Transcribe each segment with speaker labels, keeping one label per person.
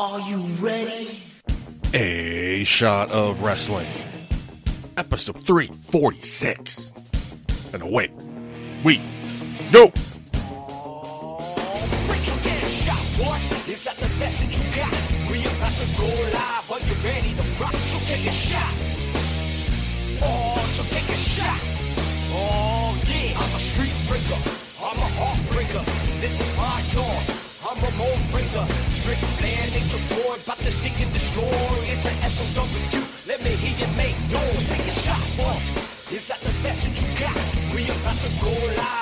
Speaker 1: Are you ready?
Speaker 2: A Shot of Wrestling, episode 346. And away we go.
Speaker 1: Rachel get shot, what? Is that the message you got? We about to go live, are you ready to rock? So take a shot. Oh, so take a shot. Oh, yeah, I'm a street breaker. I'm a heartbreaker. This is my dawn. I'm Ramon Razor. Ric Flair, Nature Boy, about to seek and destroy. It's an SOW. Let me hear you make noise. Take a shot, boy. Is that the message you got? We about to go live.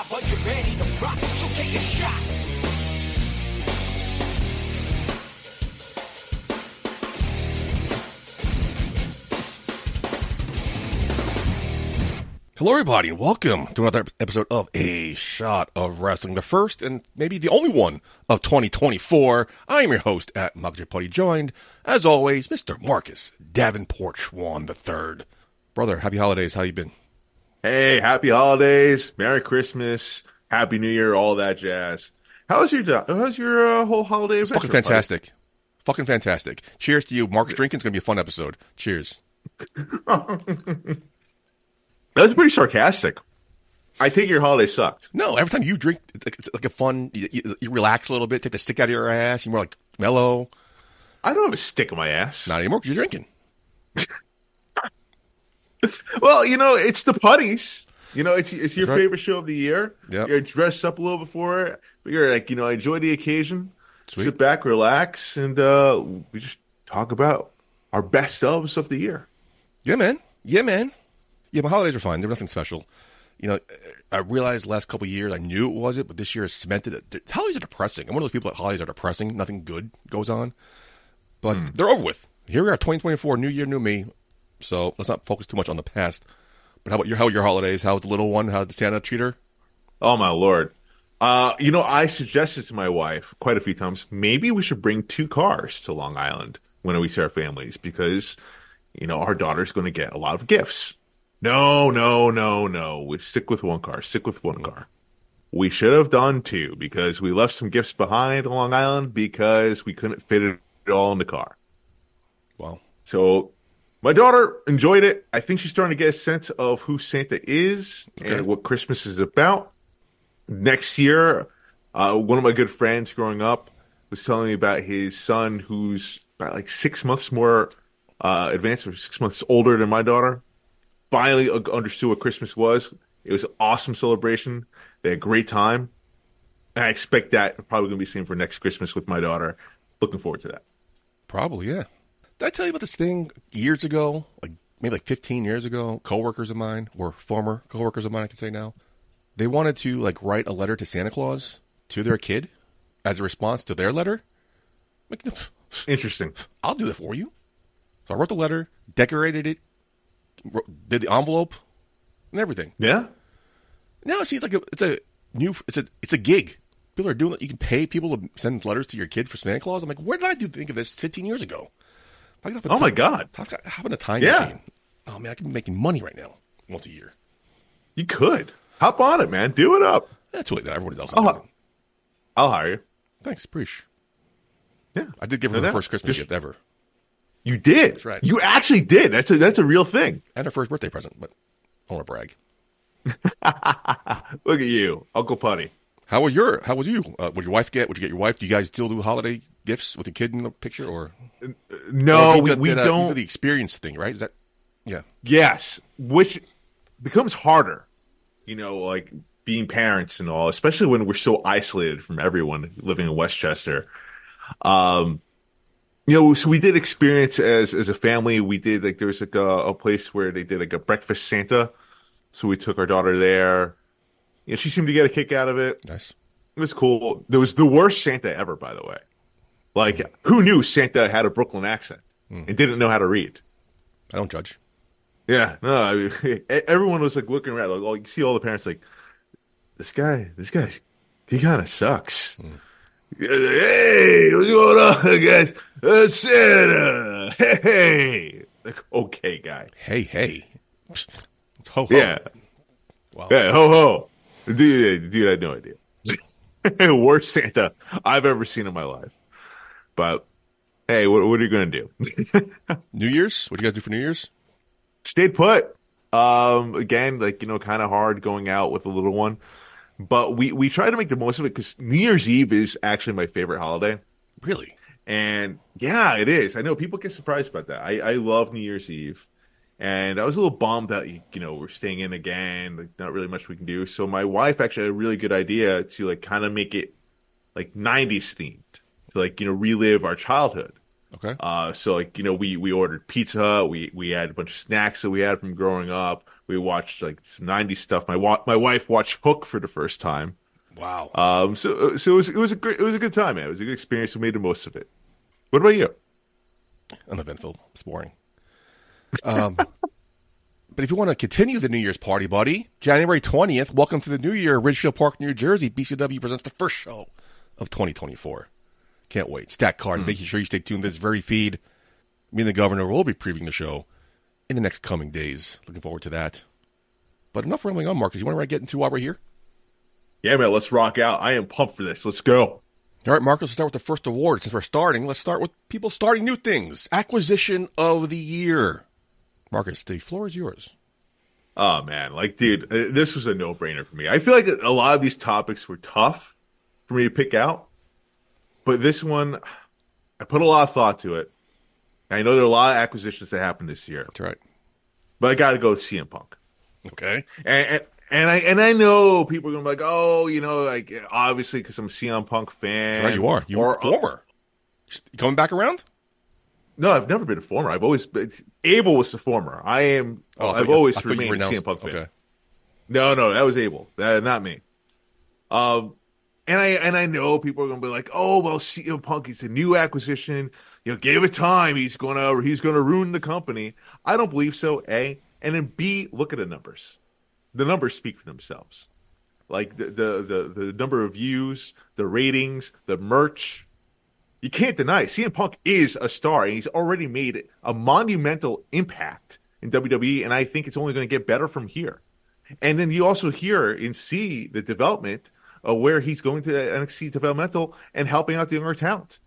Speaker 2: Hello, everybody, and welcome to another episode of A Shot of Wrestling, the first and maybe the only one of 2024. I am your host at Mugja Putty, joined, as always, Mr. Marcus Davenport Schwan III. Brother, happy holidays. How you been?
Speaker 3: Hey, happy holidays, Merry Christmas, Happy New Year, all that jazz. How's your how's your uh, whole holiday?
Speaker 2: It's fucking fantastic. Fucking fantastic. Cheers to you. Marcus Drinking. It's going to be a fun episode. Cheers.
Speaker 3: buddy? That was pretty sarcastic. I think your holiday sucked.
Speaker 2: No, every time you drink, it's like, a fun, you, you, relax a little bit, take the stick out of your ass, you're more like mellow.
Speaker 3: I don't have a stick in my ass.
Speaker 2: Not anymore because you're drinking.
Speaker 3: Well, you know, it's the putties. You know, it's it's your
Speaker 2: right.
Speaker 3: favorite show of the year.
Speaker 2: Yep.
Speaker 3: You're dressed up a little before it. You're like, you know, I enjoy the occasion.
Speaker 2: Sweet.
Speaker 3: Sit back, relax, and uh, we just talk about our best ofs of the year.
Speaker 2: Yeah, man. Yeah, man. Yeah, my holidays are fine. They're nothing special. You know, I realized last couple of years I knew it wasn't, but this year has cemented it. Holidays are depressing. I'm one of those people that holidays are depressing. Nothing good goes on. But they're over with. Here we are, 2024, new year, new me. So let's not focus too much on the past. But how about your how your holidays? How's the little one? How did Santa treat her?
Speaker 3: Oh my lord. Uh, you know, I suggested to my wife quite a few times, maybe we should bring two cars to Long Island when we see our families because, you know, our daughter's going to get a lot of gifts. No, no, no, no. We stick with one car. Stick with one car. We should have done two because we left some gifts behind on Long Island because we couldn't fit it all in the car.
Speaker 2: Well,
Speaker 3: So my daughter enjoyed it. I think she's starting to get a sense of who Santa is and what Christmas is about. Next year, uh, one of my good friends growing up was telling me about his son who's about like six months more uh, advanced or six months older than my daughter. Finally understood what Christmas was. It was an awesome celebration. They had a great time. And I expect that probably going to be same for next Christmas with my daughter. Looking forward to that.
Speaker 2: Probably, yeah. Did I tell you about this thing years ago? Like maybe like 15 years ago, coworkers of mine, or former coworkers of mine, I can say now, they wanted to like write a letter to Santa Claus to their kid as a response to their letter. Like,
Speaker 3: Interesting.
Speaker 2: I'll do that for you. So I wrote the letter, decorated it, did the envelope, and everything.
Speaker 3: Yeah.
Speaker 2: Now it seems like a, it's a new, it's a, it's a gig. People are doing it. You can pay people to send letters to your kid for Santa Claus. I'm like, where did I do think of this 15 years ago? If I could have
Speaker 3: Oh my God.
Speaker 2: I've got a time
Speaker 3: Yeah.
Speaker 2: machine. Oh man, I could be making money right now once a year.
Speaker 3: You could. Hop on it, man. Do it up.
Speaker 2: That's too late now. Everybody else is doing it.
Speaker 3: I'll hire you.
Speaker 2: Thanks, Preach.
Speaker 3: Yeah.
Speaker 2: I did give her
Speaker 3: No,
Speaker 2: the first Christmas
Speaker 3: Just-
Speaker 2: gift ever
Speaker 3: You did.
Speaker 2: right.
Speaker 3: You actually did. That's a that's a real thing.
Speaker 2: and her first birthday present, but I want to brag.
Speaker 3: Look at you, Uncle Putty.
Speaker 2: How was your? How was you? Uh, would your wife get? Would you get your wife? Do you guys still do holiday gifts with the kid in the picture, or
Speaker 3: No,
Speaker 2: or
Speaker 3: we, we
Speaker 2: uh,
Speaker 3: don't.
Speaker 2: did the experience thing, right? Is that? Yeah.
Speaker 3: yes, which becomes harder. You know, like being parents and all, especially when we're so isolated from everyone living in Westchester. Um, you know, so we did experience as as a family. We did like there was like a, a place where they did like a breakfast Santa. So we took our daughter there. You know, she seemed to get a kick out of it.
Speaker 2: Nice.
Speaker 3: It was cool. There was the worst Santa ever, by the way. Like, who knew Santa had a Brooklyn accent hmm. and didn't know how to read?
Speaker 2: I don't judge.
Speaker 3: Yeah, no, I mean, everyone was like looking around. Like, you see all the parents like, this guy, this guy, he kind of sucks. Hmm. Hey, what's going on, guys? Uh, Santa. Hey, like, okay, guy.
Speaker 2: Hey, hey. Ho, ho.
Speaker 3: Yeah,
Speaker 2: Wow.
Speaker 3: yeah, ho ho. Dude, dude, I had no idea. Worst Santa I've ever seen in my life. But Hey, what, what are you going to do?
Speaker 2: New Year's? What you guys do for New Year's?
Speaker 3: Stayed put. Um, again, like you know, kind of hard going out with a little one, but we we try to make the most of it because New Year's Eve is actually my favorite holiday.
Speaker 2: Really?
Speaker 3: And yeah, it is. I know people get surprised about that. I, I love New Year's Eve. And I was a little bummed that, you know, we're staying in again. Like, not really much we can do. So my wife actually had a really good idea to, like, kind of make it, like, 90s themed. To, like, you know, relive our childhood.
Speaker 2: Okay.
Speaker 3: Uh, so, like, you know, we, we ordered pizza. We, we had a bunch of snacks that we had from growing up. We watched, like, some 90s stuff. My, wa- my wife watched Hook for the first time.
Speaker 2: Wow.
Speaker 3: Um, so, so it was, it was a great, it was a good time, man. It was a good experience. We made the most of it. What about you?
Speaker 2: Uneventful. It's boring. Um, but if you want to continue the New Year's party, buddy, January 20th, welcome to the new year, Ridgefield Park, New Jersey. BCW presents the first show of 2024. Can't wait. Stack card, mm. making sure you stay tuned to this very feed. Me and the governor will be previewing the show in the next coming days. Looking forward to that. But enough rambling on, Marcus. You want to get into why we're here?
Speaker 3: Yeah, man, let's rock out. I am pumped for this. Let's go.
Speaker 2: All right, Marcus, let's start with the first award. Since we're starting, let's start with people starting new things. Acquisition of the year. Marcus, the floor is yours.
Speaker 3: Oh, man. Like, dude, uh, this was a no brainer for me. I feel like a lot of these topics were tough for me to pick out. But this one, I put a lot of thought to it. I know there are a lot of acquisitions that happened this year.
Speaker 2: That's right.
Speaker 3: But I got to go with CM Punk.
Speaker 2: Okay.
Speaker 3: And, and, and I and I know people are gonna be like, oh, you know, like obviously because I'm a CM Punk fan.
Speaker 2: Right, you are. You are former. coming back around?
Speaker 3: No, I've never been a former. I've always been, Abel was the former. I am. Oh, I have always remained a CM Punk fan. Okay. No, no, that was Abel. That, not me. Um, and I and I know people are gonna be like, oh, well, CM Punk is a new acquisition. You know, give it time. He's gonna he's gonna ruin the company. I don't believe so. A and then B. Look at the numbers the numbers speak for themselves. Like the, the the the number of views, the ratings, the merch. You can't deny it. CM Punk is a star, and he's already made a monumental impact in WWE, and I think it's only going to get better from here. And then you also hear and see the development of where he's going to NXT developmental and helping out the younger talent.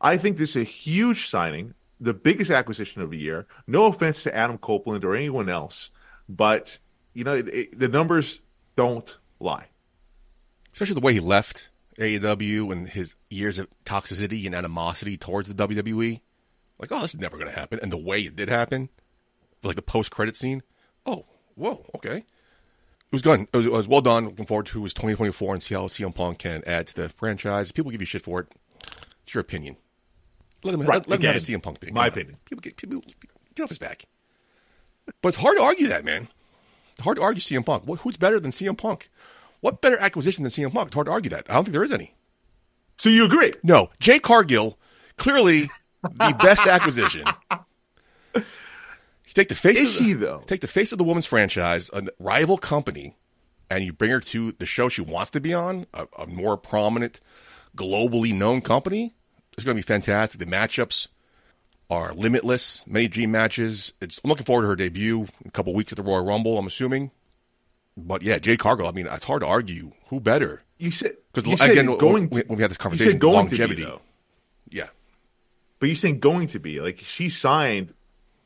Speaker 3: I think this is a huge signing, the biggest acquisition of the year. No offense to Adam Copeland or anyone else, but you know, it, it, the numbers don't lie.
Speaker 2: Especially the way he left AEW and his years of toxicity and animosity towards the WWE. Like, oh, this is never going to happen. And the way it did happen, like the post credit scene. Oh, whoa, okay. It was good. It was, it was, well done. Looking forward to his 2024 and see how CM Punk can add to the franchise. People give you shit for it. It's your opinion. Let him, right. let, let Again, him have a CM Punk thing.
Speaker 3: My opinion.
Speaker 2: People get, people get off his back. But it's hard to argue that, man hard to argue CM Punk. Who's better than CM Punk? What better acquisition than CM Punk? It's hard to argue that. I don't think there is any.
Speaker 3: So you agree?
Speaker 2: No. Jade Cargill, clearly the best acquisition. You take the face
Speaker 3: is
Speaker 2: of the,
Speaker 3: she, though?
Speaker 2: Take the face of the women's franchise, a rival company, and you bring her to the show she wants to be on, a, a more prominent, globally known company. It's going to be fantastic. The matchups are limitless. Many dream matches. It's, I'm looking forward to her debut in a couple weeks at the Royal Rumble. I'm assuming, but yeah, Jade Cargill. I mean, it's hard to argue who better.
Speaker 3: You said
Speaker 2: because again, going when, we had this conversation,
Speaker 3: going
Speaker 2: longevity.
Speaker 3: To be,
Speaker 2: yeah,
Speaker 3: but you saying going to be like she signed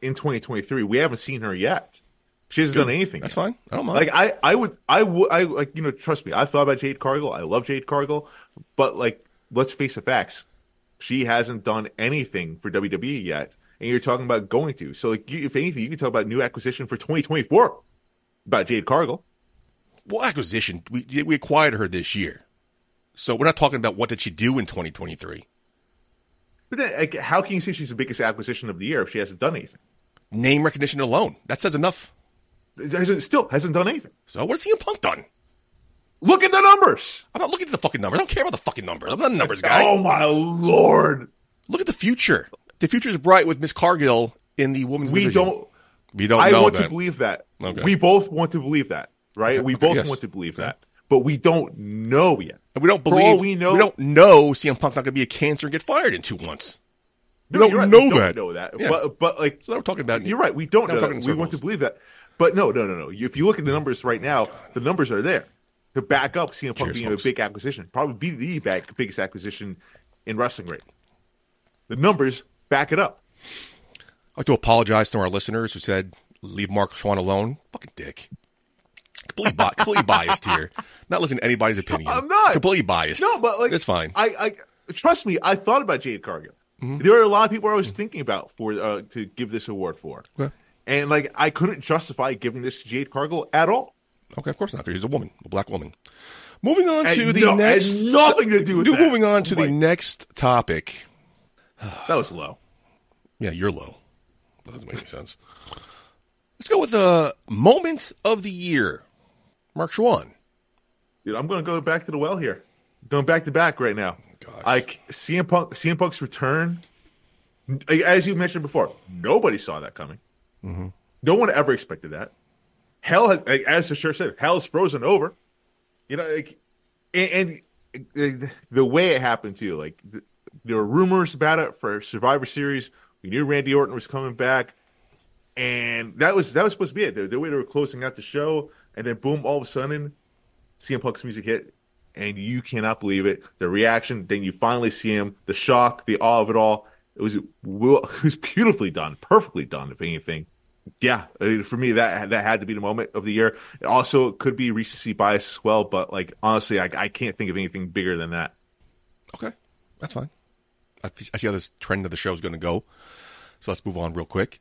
Speaker 3: in 2023. We haven't seen her yet. She hasn't
Speaker 2: Good.
Speaker 3: done anything.
Speaker 2: That's
Speaker 3: yet.
Speaker 2: fine. I don't mind.
Speaker 3: Like I, I would, I would, I like you know, trust me. I thought about Jade Cargill. I love Jade Cargill, but like, let's face the facts. She hasn't done anything for WWE yet and you're talking about going to. So, like, you, if anything, you can talk about new acquisition for 2024 about Jade Cargill.
Speaker 2: Well, acquisition, we we acquired her this year, so we're not talking about what did she do in 2023.
Speaker 3: But then, like, how can you say she's the biggest acquisition of the year if she hasn't done anything?
Speaker 2: Name recognition alone that says enough.
Speaker 3: Hasn't, still hasn't done anything.
Speaker 2: So what has CM Punk done?
Speaker 3: Look at the numbers.
Speaker 2: I'm not looking at the fucking numbers. I don't care about the fucking numbers. I'm not a numbers guy.
Speaker 3: Oh my lord!
Speaker 2: Look at the future the future is bright with Miss Cargill in the women's
Speaker 3: we
Speaker 2: division.
Speaker 3: don't.
Speaker 2: We don't.
Speaker 3: I want
Speaker 2: that.
Speaker 3: to believe that. Okay. We both want to believe that, right? Okay. We both yes. want to believe okay. that, but we don't know yet.
Speaker 2: And we don't believe. we know. We don't know CM Punk's not going to be a cancer and get fired in two months. We
Speaker 3: no,
Speaker 2: don't
Speaker 3: right.
Speaker 2: know
Speaker 3: we
Speaker 2: that.
Speaker 3: Don't know that. Yeah. But, but like,
Speaker 2: so we're talking about.
Speaker 3: You're right. We don't know. That. We want to believe that. But no, no, no, no. If you look at the numbers right now, the numbers are there to back up CM Punk Cheers, being folks. a big acquisition. Probably be the biggest acquisition in wrestling right the numbers back it up.
Speaker 2: I'd like to apologize to our listeners who said leave Mark Schwann alone. Fucking dick. Completely, bi- completely biased here. Not listening to anybody's opinion.
Speaker 3: I'm not.
Speaker 2: completely biased.
Speaker 3: No, but like
Speaker 2: it's fine.
Speaker 3: I, I trust me. I thought about Jade Cargill.
Speaker 2: Mm-hmm.
Speaker 3: There are a lot of people I was thinking about for uh, to give this award for,
Speaker 2: Okay.
Speaker 3: and like I couldn't justify giving this to Jade Cargill at all.
Speaker 2: Okay, of course not, because she's a woman, a black woman. Moving on
Speaker 3: And
Speaker 2: to the
Speaker 3: no-
Speaker 2: next.
Speaker 3: nothing to do with that.
Speaker 2: Moving on to the next topic.
Speaker 3: That was low.
Speaker 2: Yeah, you're low. That doesn't make any sense. Let's go with the moment of the year. Mark Schwann.
Speaker 3: Dude, I'm going to go back to the well here. Going back to back right now.
Speaker 2: Oh gosh.
Speaker 3: Like CM Punk, CM Punk's return. As you mentioned before, nobody saw that coming. Mm-hmm. No one ever expected that. Hell, has, as the shirt said, hell's frozen over. You know, like, and, and the way it happened too. Like, th- there were rumors about it for Survivor Series. We knew Randy Orton was coming back, and that was that was supposed to be it. The, the way they were closing out the show, and then boom, all of a sudden, CM Punk's music hit, and you cannot believe it. The reaction, then you finally see him, the shock, the awe of it all. It was it was beautifully done, perfectly done. If anything, yeah, for me that that had to be the moment of the year. It also could be recency bias as well, but like honestly, I, I can't think of anything bigger than that.
Speaker 2: Okay, that's fine. I, I see how this trend of the show is going to go. So let's move on real quick.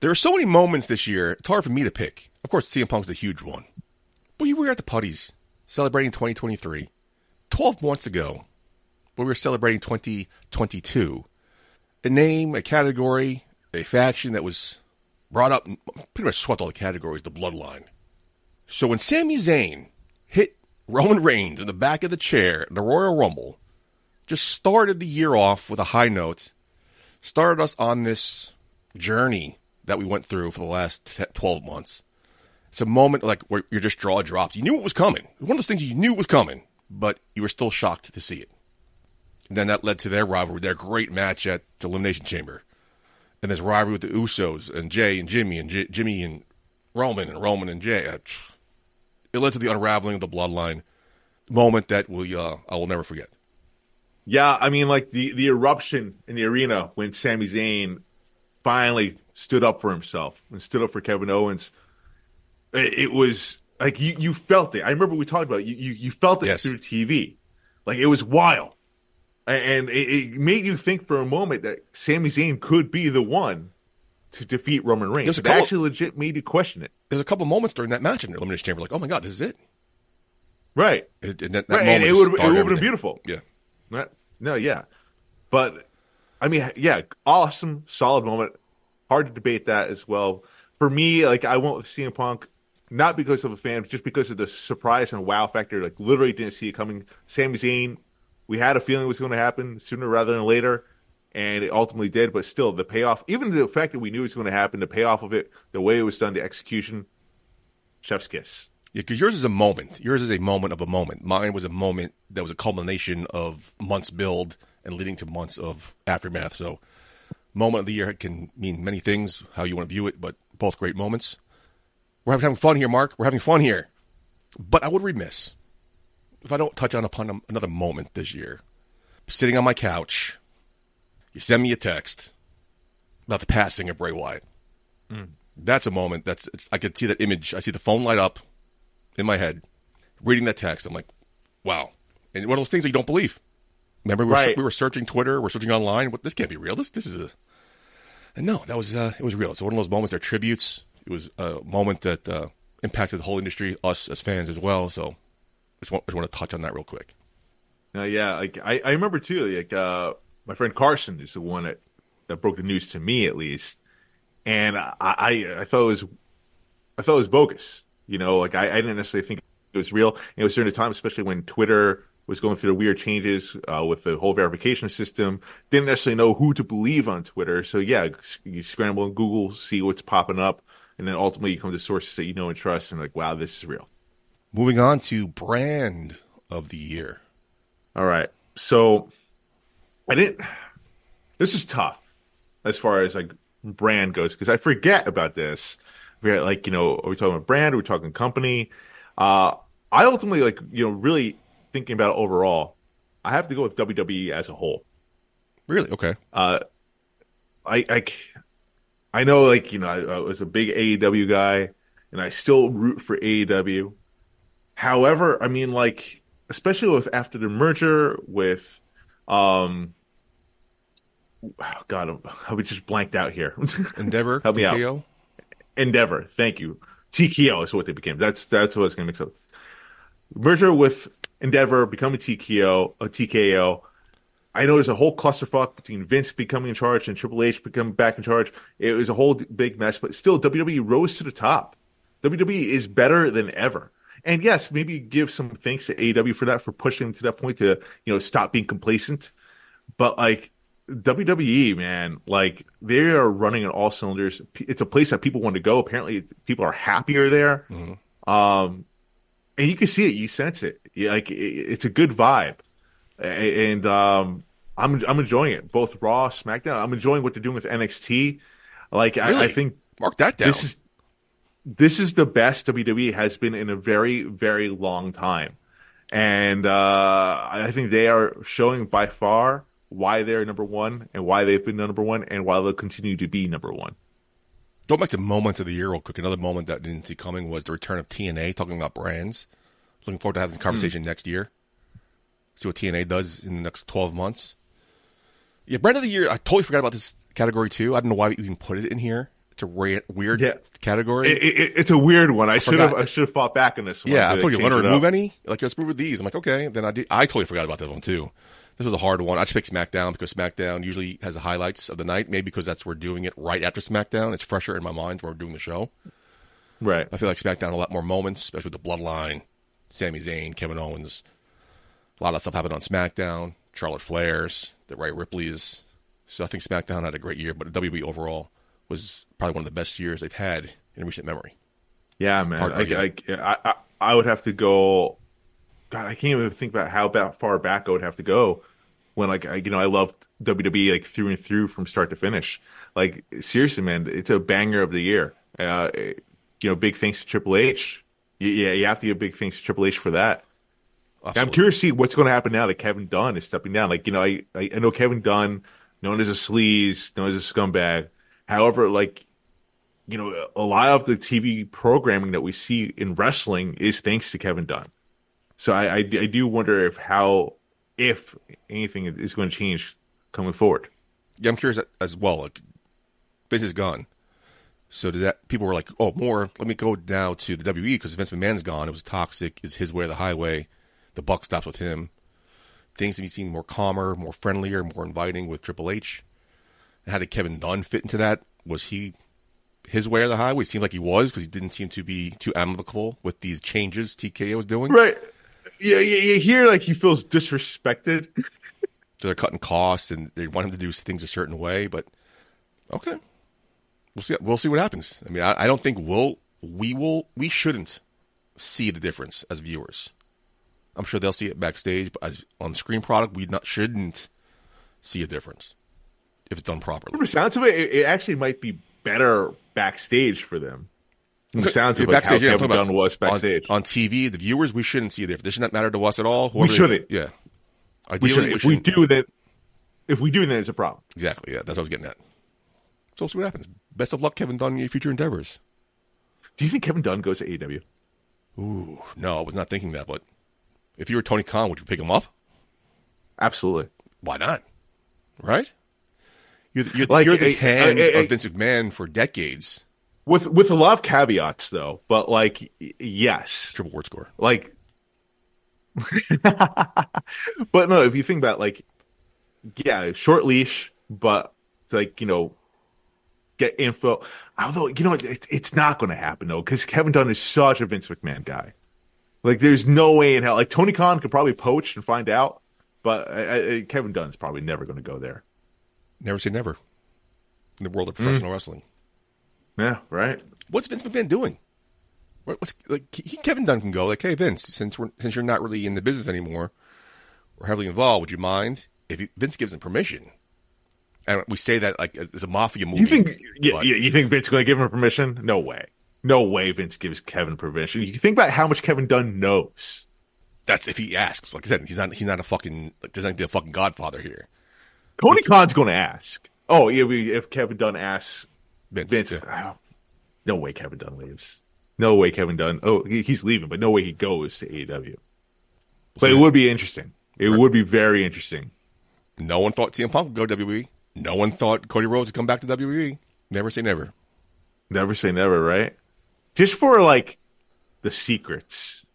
Speaker 2: There are so many moments this year, it's hard for me to pick. Of course, CM Punk's the huge one. But we were at the putties celebrating 2023. 12 months ago, when we were celebrating 2022, a name, a category, a faction that was brought up, pretty much swept all the categories, the bloodline. So when Sami Zayn hit Roman Reigns in the back of the chair in the Royal Rumble, just started the year off with a high note, started us on this journey that we went through for the last 10, 12 months. It's a moment like where your just drops. You knew it was coming. It was one of those things you knew was coming, but you were still shocked to see it. And then that led to their rivalry, their great match at the Elimination Chamber. And this rivalry with the Usos and Jey and Jimmy and J- Jimmy and Roman and Roman and Jey. Uh. It led to the unraveling of the bloodline moment that we uh, I will never forget.
Speaker 3: Yeah, I mean, like the the eruption in the arena when Sami Zayn finally stood up for himself and stood up for Kevin Owens. It, it was like you you felt it. I remember we talked about it. you you, you felt it
Speaker 2: Yes.
Speaker 3: through TV, like it was wild, and it, it made you think for a moment that Sami Zayn could be the one to defeat Roman Reigns.
Speaker 2: There's a
Speaker 3: It
Speaker 2: couple-
Speaker 3: actually legit made you question it.
Speaker 2: There's a couple moments during that match in the Elimination Chamber, like, oh my god, this is it.
Speaker 3: Right.
Speaker 2: It, and that, that
Speaker 3: Right,
Speaker 2: moment
Speaker 3: and it would it would have been beautiful.
Speaker 2: Yeah.
Speaker 3: Right. No, yeah. But I mean, yeah, awesome, solid moment. Hard to debate that as well. For me, like I went with CM Punk, not because of a fan, just because of the surprise and wow factor. Like literally didn't see it coming. Sami Zayn, we had a feeling it was going to happen sooner rather than later, and it ultimately did. But still, the payoff, even the fact that we knew it was going to happen, the payoff of it, the way it was done, the execution, chef's kiss.
Speaker 2: Yeah, because yours is a moment. Yours is a moment of a moment. Mine was a moment that was a culmination of months build and leading to months of aftermath. So, moment of the year can mean many things, how you want to view it, but both great moments. We're having fun here, Mark. We're having fun here. But I would remiss if I don't touch on upon another moment this year. Sitting on my couch, you send me a text about the passing of Bray Wyatt. That's a moment. That's I could see that image. I see the phone light up in my head, reading that text. I'm like, wow. And one of those things that you don't believe. Remember, we were,
Speaker 3: Right.
Speaker 2: we were searching Twitter, we're searching online. What this can't be real. This this is a. And no, that was uh, it was real. It's one of those moments. They're tributes. It was a moment that uh, impacted the whole industry, us as fans as well. So, just want, just want to touch on that real quick.
Speaker 3: No, yeah, like I, I remember too. Like uh, my friend Carson is the one that, that broke the news to me, at least, and I, I, I thought it was, I thought it was bogus. You know, like I, I didn't necessarily think it was real. And it was during the time, especially when Twitter was going through the weird changes uh, with the whole verification system. Didn't necessarily know who to believe on Twitter. So yeah, you scramble on Google, see what's popping up, and then ultimately you come to sources that you know and trust, and like, wow, this is real.
Speaker 2: Moving on to brand of the year.
Speaker 3: All right. So I didn't. This is tough as far as like brand goes because I forget about this. Like, you know, are we talking about brand? Are we talking company? Uh, I ultimately like, you know, really thinking about it overall. I have to go with WWE as a whole.
Speaker 2: Really? Okay.
Speaker 3: Uh, I I I know, like you know, I, I was a big AEW guy, and I still root for AEW. However, I mean, like especially with after the merger with, um, oh God, I was just blanked out here.
Speaker 2: Endeavor.
Speaker 3: Help me out. Endeavor. Thank you. TKO is what they became. That's that's what I was going to mix up. Merger with Endeavor, becoming TKO, a TKO. I know there's a whole clusterfuck between Vince becoming in charge and Triple H becoming back in charge. It was a whole big mess, but still, WWE rose to the top. WWE is better than ever. And yes, maybe give some thanks to AEW for that, for pushing them to that point to, you know, stop being complacent. But like WWE, man, like they are running on all cylinders. It's a place that people want to go. Apparently, people are happier there. Um, and you can see it, you sense it. Like it, it's a good vibe, and um, I'm I'm enjoying it. Both Raw, SmackDown. I'm enjoying what they're doing with NXT. Like I, I think
Speaker 2: Mark that down.
Speaker 3: this is this is the best WWE has been in a very very long time, and uh, I think they are showing by far why they're number one and why they've been number one and why they'll continue to be number one.
Speaker 2: Going back to moments of the year real quick, another moment that I didn't see coming was the return of TNA, talking about brands. Looking forward to having this conversation next year. See what TNA does in the next 12 months. Yeah, brand of the year, I totally forgot about this category too. I don't know why we even put it in here. It's a ra- weird
Speaker 3: Yeah.
Speaker 2: category.
Speaker 3: It, it, it's a weird one. I should have. I should have fought back in this one.
Speaker 2: yeah, I told you, want to remove any? Like, let's move with these. I'm like, okay. Then I did. I totally forgot about that one too. This was a hard one. I just picked SmackDown because SmackDown usually has the highlights of the night. Maybe because that's we're doing it right after SmackDown. It's fresher in my mind when we're doing the show.
Speaker 3: Right.
Speaker 2: I feel like SmackDown had a lot more moments, especially with the Bloodline, Sami Zayn, Kevin Owens. A lot of stuff happened on SmackDown. Charlotte Flair's, the Rhea Ripley's. So I think SmackDown had a great year, but WWE overall was probably one of the best years they've had in recent memory.
Speaker 3: Yeah, man. I. I, I, I would have to go. God, I can't even think about how about far back I would have to go when, like, I, you know, I loved WWE like through and through from start to finish. Like, seriously, man, it's a banger of the year. Uh, you know, big thanks to Triple H. Yeah, you have to give big thanks to Triple H for that. I'm curious to see what's going to happen now that Kevin Dunn is stepping down. Like, you know, I, I know Kevin Dunn, known as a sleaze, known as a scumbag. However, like, you know, a lot of the TV programming that we see in wrestling is thanks to Kevin Dunn. So I, I, I do wonder if how, if anything is going to change coming forward.
Speaker 2: Yeah, I'm curious as well. Like, Vince is gone. So did that people were like, oh, more. Let me go now to the WWE because Vince McMahon's gone. It was toxic. Is his way or the highway? The buck stops with him. Things to be seen more calmer, more friendlier, more inviting with Triple H. How did Kevin Dunn fit into that? Was he his way or the highway? It seemed like he was because he didn't seem to be too amicable with these changes TKO was doing.
Speaker 3: Right. Yeah, yeah, you hear like he feels disrespected.
Speaker 2: So they're cutting costs and they want him to do things a certain way. But okay, we'll see. We'll see what happens. I mean, I, I don't think we'll we will we shouldn't see the difference as viewers. I'm sure they'll see it backstage, but as on screen product, we not shouldn't see a difference if it's done properly.
Speaker 3: From the sounds of it, it, it actually might be better backstage for them. The sounds of like how
Speaker 2: yeah,
Speaker 3: Kevin Dunn was backstage.
Speaker 2: on, TV. The viewers, we shouldn't see difference. This should not matter to us at all. Whoever-
Speaker 3: shouldn't.
Speaker 2: Yeah.
Speaker 3: we
Speaker 2: Ideally, we
Speaker 3: if we
Speaker 2: shouldn't.
Speaker 3: do that, if we do, then it's a problem.
Speaker 2: Exactly. Yeah, that's what I was getting at. So we'll see what happens. Best of luck, Kevin Dunn, in your future endeavors.
Speaker 3: Do you think Kevin Dunn goes to AEW?
Speaker 2: Ooh, no, I was not thinking that. But if you were Tony Khan, would you pick him up?
Speaker 3: Absolutely.
Speaker 2: Why not? Right? You're, the- you're,
Speaker 3: Like,
Speaker 2: you're the
Speaker 3: uh,
Speaker 2: hand
Speaker 3: uh, uh,
Speaker 2: of Vince McMahon for decades.
Speaker 3: With with a lot of caveats though, but like yes,
Speaker 2: Triple word score.
Speaker 3: like but no, if you think about like yeah, short leash, but it's like, you know, get info. Although, you know, it, it's not going to happen though, because Kevin Dunn is such a Vince McMahon guy. Like, there's no way in hell. Like, Tony Khan could probably poach and find out, but I, I, Kevin Dunn's probably never going to go there.
Speaker 2: Never say never in the
Speaker 3: Mm.
Speaker 2: world of professional wrestling.
Speaker 3: Yeah, right.
Speaker 2: What's Vince McMahon doing? What, what's like he, Kevin Dunn can go like, hey Vince, since we're since you're not really in the business anymore, or heavily involved, would you mind if you, Vince gives him permission? And we say that like it's a mafia movie.
Speaker 3: You think? Yeah, you think Vince going to give him permission? No way. No way. Vince gives Kevin permission. You think about how much Kevin Dunn knows.
Speaker 2: That's if he asks. Like I said, he's not he's not a fucking like there's not the fucking Godfather here.
Speaker 3: Tony Khan's going to ask. Oh, yeah, we, if Kevin Dunn asks
Speaker 2: Vince.
Speaker 3: Vince,
Speaker 2: yeah.
Speaker 3: oh, no way Kevin Dunn leaves. No way Kevin Dunn. Oh, he, he's leaving, but no way he goes to AEW. But it would be interesting. It would be very interesting.
Speaker 2: No one thought CM Punk would go to WWE. No one thought Cody Rhodes would come back to WWE. Never say never.
Speaker 3: Never say never, right? Just for like the secrets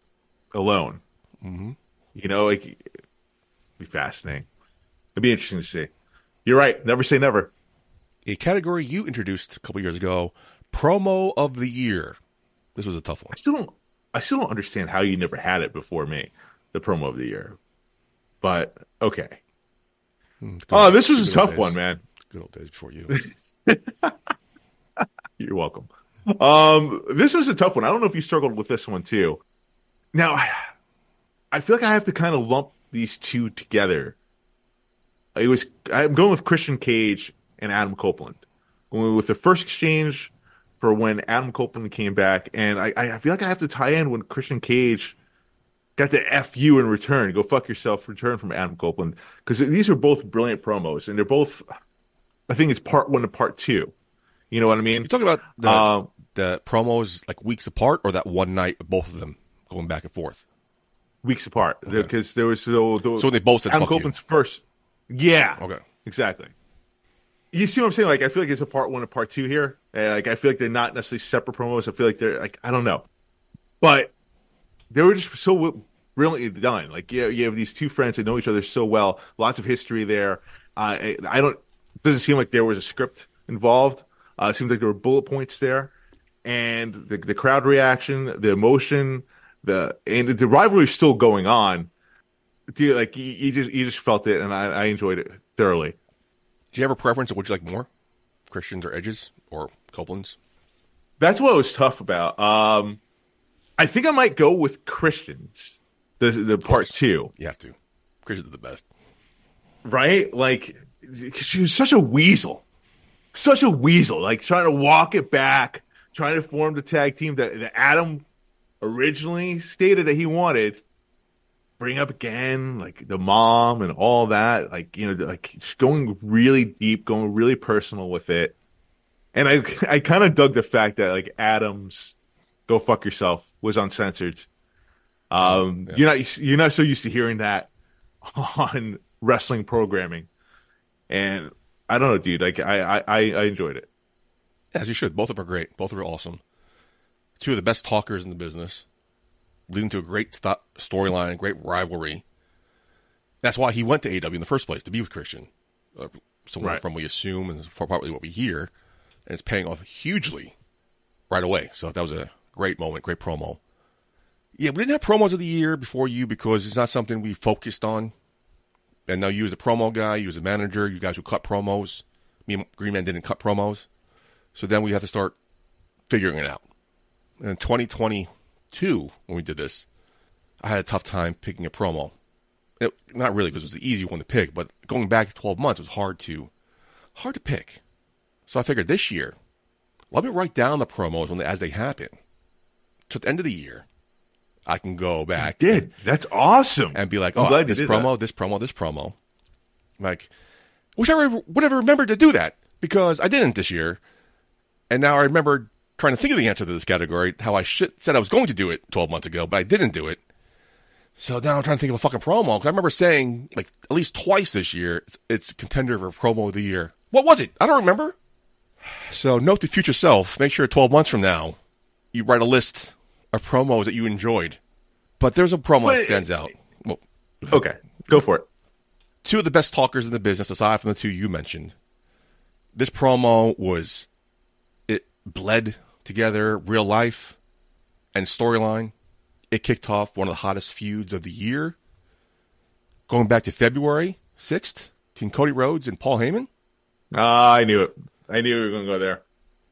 Speaker 3: alone. Mm-hmm. You know, like it'd be fascinating. It'd be interesting to see. You're right. Never say never.
Speaker 2: A category you introduced a couple years ago, promo of the year. This was a tough one.
Speaker 3: I still don't. I still don't understand how you never had it before me, the promo of the year. But okay.
Speaker 2: Good-
Speaker 3: Oh, this was a tough
Speaker 2: days.
Speaker 3: one, man.
Speaker 2: Good old days before you.
Speaker 3: You're welcome. Um, this was a tough one. I don't know if you struggled with this one too. Now, I feel like I have to kind of lump these two together. It was I'm going with Christian Cage and Adam Copeland. Going with the first exchange for when Adam Copeland came back, and I, I feel like I have to tie in when Christian Cage got the F you in return. Go fuck yourself return from Adam Copeland. Because these are both brilliant promos, and they're both I think it's part one to part two. You know what I mean?
Speaker 2: You talking about the,
Speaker 3: Um,
Speaker 2: the promos like weeks apart, or that one night, both of them going back and forth?
Speaker 3: weeks apart because there was so
Speaker 2: So they both said,
Speaker 3: Adam
Speaker 2: "Fuck you."
Speaker 3: Copeland's first. Yeah.
Speaker 2: Okay.
Speaker 3: Exactly. You see what I'm saying? Like I feel like it's a part one and part two here. Like I feel like they're not necessarily separate promos. I feel like they're like I don't know, but they were just so brilliantly done. Like yeah, you have these two friends that know each other so well. Lots of history there. Uh, I, I don't. It doesn't seem like there was a script involved. Uh, it seems like there were bullet points there, and the the crowd reaction, the emotion, the and the rivalry is still going on. Dude, like you, you just you just felt it, and I, I enjoyed it thoroughly.
Speaker 2: Do you have a preference, or would you like more Christians or Edges or Copeland's?
Speaker 3: That's what was tough about. Um, I think I might go with Christians, the the part two,
Speaker 2: You have to. Christians are the best.
Speaker 3: right? Like she was such a weasel, such a weasel. Like trying to walk it back, trying to form the tag team that, that Adam originally stated that he wanted. Bring up again, like the mom and all that. Like you know, like just going really deep, going really personal with it. And I I kind of dug the fact that like Adams, go fuck yourself was uncensored. Um, you're not you're not so used to hearing that on wrestling programming, and I don't know, dude. Like I I I enjoyed it.
Speaker 2: As you should. Both of them are great. Both of them are awesome. Two of the best talkers in the business, leading to a great st- storyline, great rivalry. That's why he went to AW in the first place to be with Christian, uh, someone
Speaker 3: right.
Speaker 2: from we assume and partly what we hear, and it's paying off hugely right away. So that was a great moment, great promo. Yeah, we didn't have promos of the year before you because it's not something we focused on. And now you as the promo guy, you as a manager, you guys who cut promos. Me and Green Man didn't cut promos. So then we have to start figuring it out. And 2020 two when we did this, I had a tough time picking a promo. It, not really because it was the easy one to pick, but going back 12 months it was hard to hard to pick. So I figured this year, let me write down the promos when they, as they happen. To the end of the year, I can go back.
Speaker 3: You did and, that's awesome?
Speaker 2: And be like, oh, this promo, this promo, this promo, Like, wish I would have remembered to do that because I didn't this year, and now I remember trying to think of the answer to this category. How I should, said I was going to do it 12 months ago, but I didn't do it. So now I'm trying to think of a fucking promo because I remember saying like at least twice this year it's, it's contender for promo of the year. What was it? I don't remember. So note to future self: make sure 12 months from now you write a list of promos that you enjoyed. But there's a promo that stands out. Well,
Speaker 3: Okay, go for it.
Speaker 2: two of the best talkers in the business, aside from the two you mentioned. This promo was bled together real life and storyline. It kicked off one of the hottest feuds of the year. Going back to February 6th, between Cody Rhodes and Paul Heyman.
Speaker 3: Ah, I knew it. I knew we were going to go there.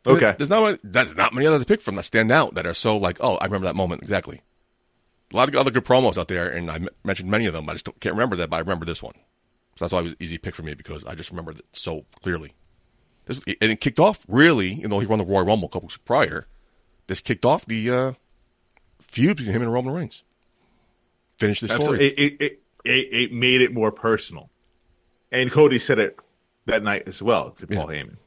Speaker 3: Okay.
Speaker 2: There's not there's not many others to pick from that stand out that are so like, oh, I remember that moment exactly. A lot of other good promos out there, and I m- mentioned many of them. I just don't, can't remember that, but I remember this one. So that's why it was an easy pick for me because I just remember it so clearly. This, and it kicked off really, even though he won the Royal Rumble a couple weeks prior. This kicked off the uh, feud between him and Roman Reigns. Finished the story.
Speaker 3: It, it, it, it, made it more personal. And Cody said it that night as well to Paul Heyman.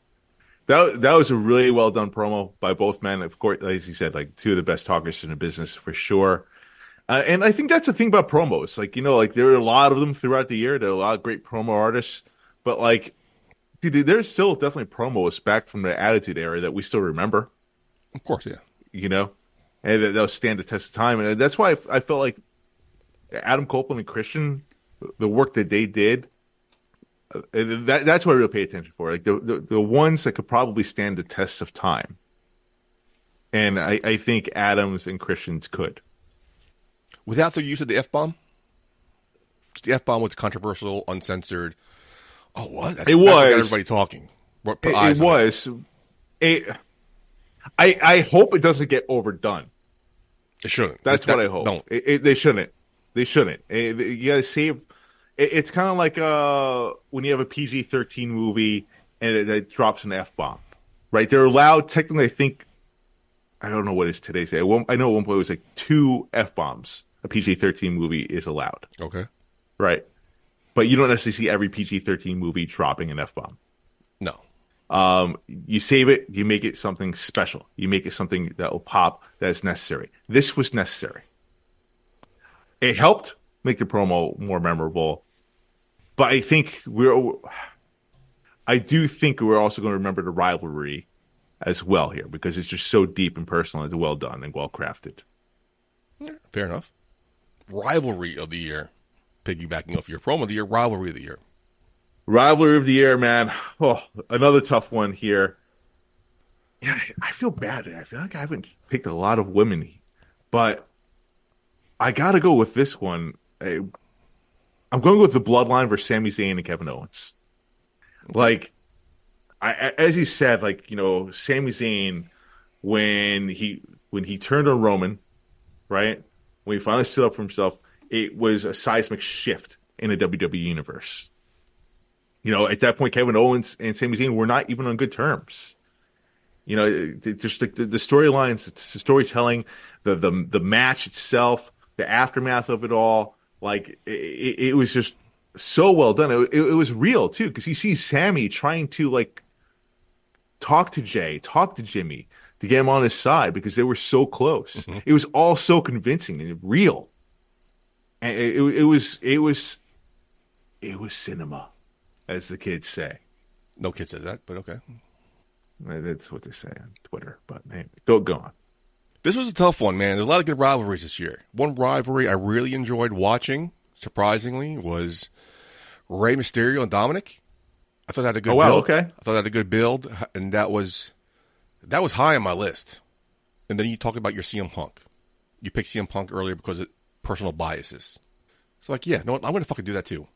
Speaker 3: That that was a really well done promo by both men. Of course, as he said, like two of the best talkers in the business for sure. Uh, and I think that's the thing about promos. Like you know, like there are a lot of them throughout the year. There are a lot of great promo artists, but like, dude, there's still definitely promos back from the Attitude Era that we still remember.
Speaker 2: Of course, yeah.
Speaker 3: You know, and that, will stand the test of time. And that's why I, I felt like Adam Copeland and Christian, the work that they did uh, that, that's what I really pay attention for. Like the, the, the ones that could probably stand the test of time. And I, I think Adams and Christians could.
Speaker 2: Without the use of the F bomb? The F bomb was controversial, uncensored. Oh, what? That's,
Speaker 3: it was.
Speaker 2: everybody talking.
Speaker 3: It, it was. It. it, I, I hope it doesn't get overdone.
Speaker 2: It shouldn't.
Speaker 3: That's that, what I hope.
Speaker 2: Don't.
Speaker 3: It, they shouldn't. They shouldn't. you got to save it's kind of like uh, when you have a PG 13 movie and it, it drops an F bomb, right? They're allowed, technically, I think, I don't know what is today's day. I know at one point it was like two F bombs. A PG 13 movie is allowed.
Speaker 2: Okay.
Speaker 3: Right. But you don't necessarily see every PG 13 movie dropping an F bomb.
Speaker 2: No.
Speaker 3: Um, you save it, you make it something special. You make it something that will pop that is necessary. This was necessary. It helped make the promo more memorable. But I think we're, I do think we're also going to remember the rivalry as well here because it's just so deep and personal. It's well done and well crafted.
Speaker 2: Fair enough. Rivalry of the year, piggybacking off your promo of the year, rivalry of the year.
Speaker 3: Rivalry of the year, man. Oh, another tough one here. Yeah, I feel bad. I feel like I haven't picked a lot of women, but I got to go with this one. I'm going with the Bloodline versus Sami Zayn and Kevin Owens. Like, I, as you said, like you know, Sami Zayn when he when he turned on Roman, right? When he finally stood up for himself, it was a seismic shift in the WWE universe. You know, at that point, Kevin Owens and Sami Zayn were not even on good terms. You know, just the, the storylines, the storytelling, the the the match itself, the aftermath of it all like it, it was just so well done. It, it, it was real too because you see Sami trying to like talk to Jey, talk to Jimmy to get him on his side because they were so close. Mm-hmm. It was all so convincing and real. It, it, it was it was it was cinema, as the kids say.
Speaker 2: No kid says that, but okay.
Speaker 3: That's what they say on Twitter. But hey, go go on.
Speaker 2: This was a tough one, man. There's a lot of good rivalries this year. One rivalry I really enjoyed watching, surprisingly, was Rey Mysterio and Dominic. I thought that had a good.
Speaker 3: Oh wow,
Speaker 2: build.
Speaker 3: okay.
Speaker 2: I thought that had a good build, and that was that was high on my list. And then you talk about your CM Punk. You picked CM Punk earlier because of personal biases. So like, yeah, no, I'm to fucking do that too.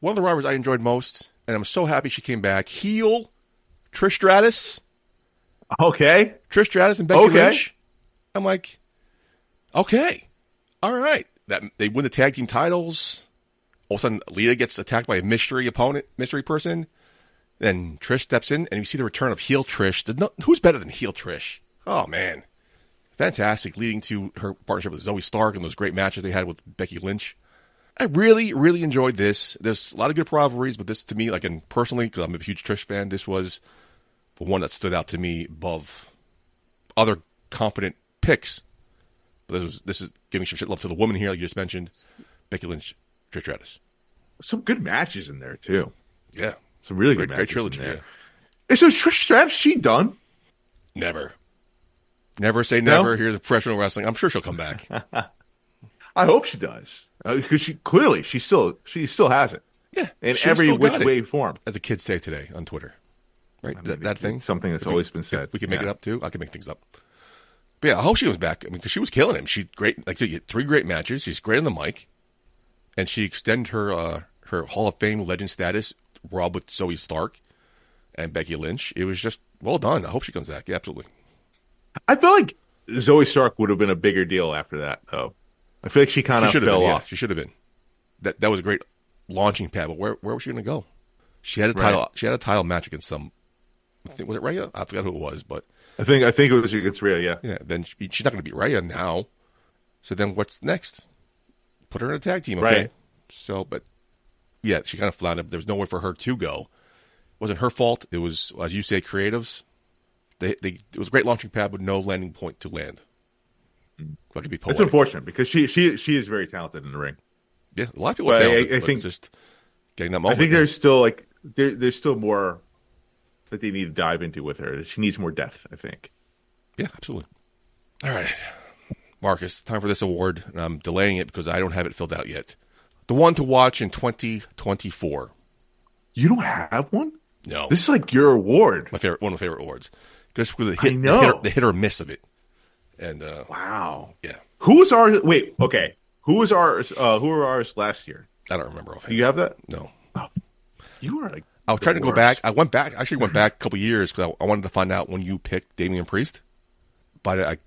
Speaker 2: One of the rivalries I enjoyed most, and I'm so happy she came back. Heel Trish Stratus.
Speaker 3: Okay.
Speaker 2: Trish Stratus and Becky okay. Lynch. I'm like, okay, all right. That they win the tag team titles. All of a sudden, Lita gets attacked by a mystery opponent, mystery person. Then Trish steps in, and you see the return of heel Trish. No, who's better than heel Trish? Oh man, fantastic! Leading to her partnership with Zoey Stark and those great matches they had with Becky Lynch. I really, really enjoyed this. There's a lot of good rivalries, but this to me, like, and personally, because I'm a huge Trish fan, this was the one that stood out to me above other competent picks. But this is this is giving some shit love to the woman here, like you just mentioned, Becky Lynch, Trish Stratus.
Speaker 3: Some good matches in there too.
Speaker 2: Yeah,
Speaker 3: some really
Speaker 2: great,
Speaker 3: good
Speaker 2: great trilogy. Yeah.
Speaker 3: Is so Trish Stratus she done?
Speaker 2: Never, never say never. No? Here's a professional wrestling. I'm sure she'll come back.
Speaker 3: I hope she does because uh, she clearly she still she still has it.
Speaker 2: Yeah,
Speaker 3: in every which way form.
Speaker 2: As the kids say today on Twitter, right? I mean, that, that thing,
Speaker 3: something that's if always we, been said.
Speaker 2: We can make yeah. it up too. I can make things up. But yeah, I hope she comes back. I mean, because she was killing him. She great, like three great matches. She's great on the mic, and she extended her uh, her Hall of Fame legend status. Rob with Zoey Stark and Becky Lynch. It was just well done. I hope she comes back. Yeah, absolutely.
Speaker 3: I feel like Zoey Stark would have been a bigger deal after that, though. I feel like she kind of fell
Speaker 2: been,
Speaker 3: off.
Speaker 2: Yeah, she should have been. That that was a great launching pad. But where where was she going to go? She had a title. Right. She had a title match against some. I think, was it Rhea? I forgot who it was, but
Speaker 3: I think I think it was against Rhea. Yeah.
Speaker 2: Yeah. Then she, she's not going to beat Rhea now. So then what's next? Put her in a tag team, okay?
Speaker 3: Right.
Speaker 2: So, but yeah, she kind of floundered. There was nowhere for her to go. It wasn't her fault. It was, as you say, creatives. They, they, it was a great launching pad with no landing point to land. If I could be
Speaker 3: It's unfortunate because she she she is very talented in the ring.
Speaker 2: Yeah, a lot of people
Speaker 3: But
Speaker 2: are
Speaker 3: I-
Speaker 2: talented,
Speaker 3: I
Speaker 2: but
Speaker 3: think-
Speaker 2: it's just getting that
Speaker 3: I think there's still like there, there's still more that they need to dive into with her. She needs more depth. I think.
Speaker 2: Yeah, absolutely. All right, Marcus, time for this award, and I'm delaying it because I don't have it filled out yet. The one to watch in 2024.
Speaker 3: You don't have one.
Speaker 2: No,
Speaker 3: This is like your award.
Speaker 2: my favorite, one of my favorite awards. Just for the hit, the hit, or, the hit or miss of it, and uh,
Speaker 3: Wow.
Speaker 2: yeah,
Speaker 3: Who was our wait? Okay, who was ours? Uh, who were ours last year?
Speaker 2: I don't remember.
Speaker 3: Do
Speaker 2: Offhand.
Speaker 3: you have that?
Speaker 2: No,
Speaker 3: You are like.
Speaker 2: I was trying to
Speaker 3: the
Speaker 2: go back. I went back. I actually went back a couple years because I, I wanted to find out when you picked Damian Priest, but I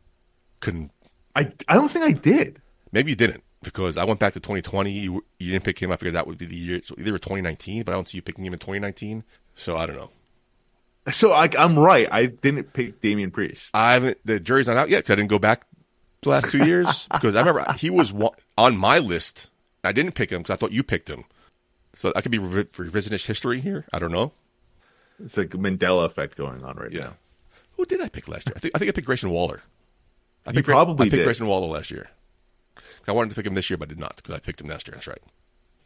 Speaker 2: couldn't.
Speaker 3: I I don't think I did.
Speaker 2: Maybe you didn't because I went back to 2020. You you didn't pick him. I figured that would be the year. So either 2019, but I don't see you picking him in 2019. So I don't know.
Speaker 3: So I, I'm right. I didn't pick Damian Priest.
Speaker 2: I haven't. The jury's not out yet. I didn't go back the last two years because I remember he was on my list. I didn't pick him because I thought you picked him. So I could be revi- revisionist history here. I don't know.
Speaker 3: It's like a Mandela effect going on right
Speaker 2: Yeah.
Speaker 3: now.
Speaker 2: Who did I pick last year? I think I think I picked Grayson Waller. I
Speaker 3: You
Speaker 2: picked
Speaker 3: probably
Speaker 2: I picked
Speaker 3: did.
Speaker 2: Grayson Waller last year. I wanted to pick him this year, but I did not because I picked him last year. That's right.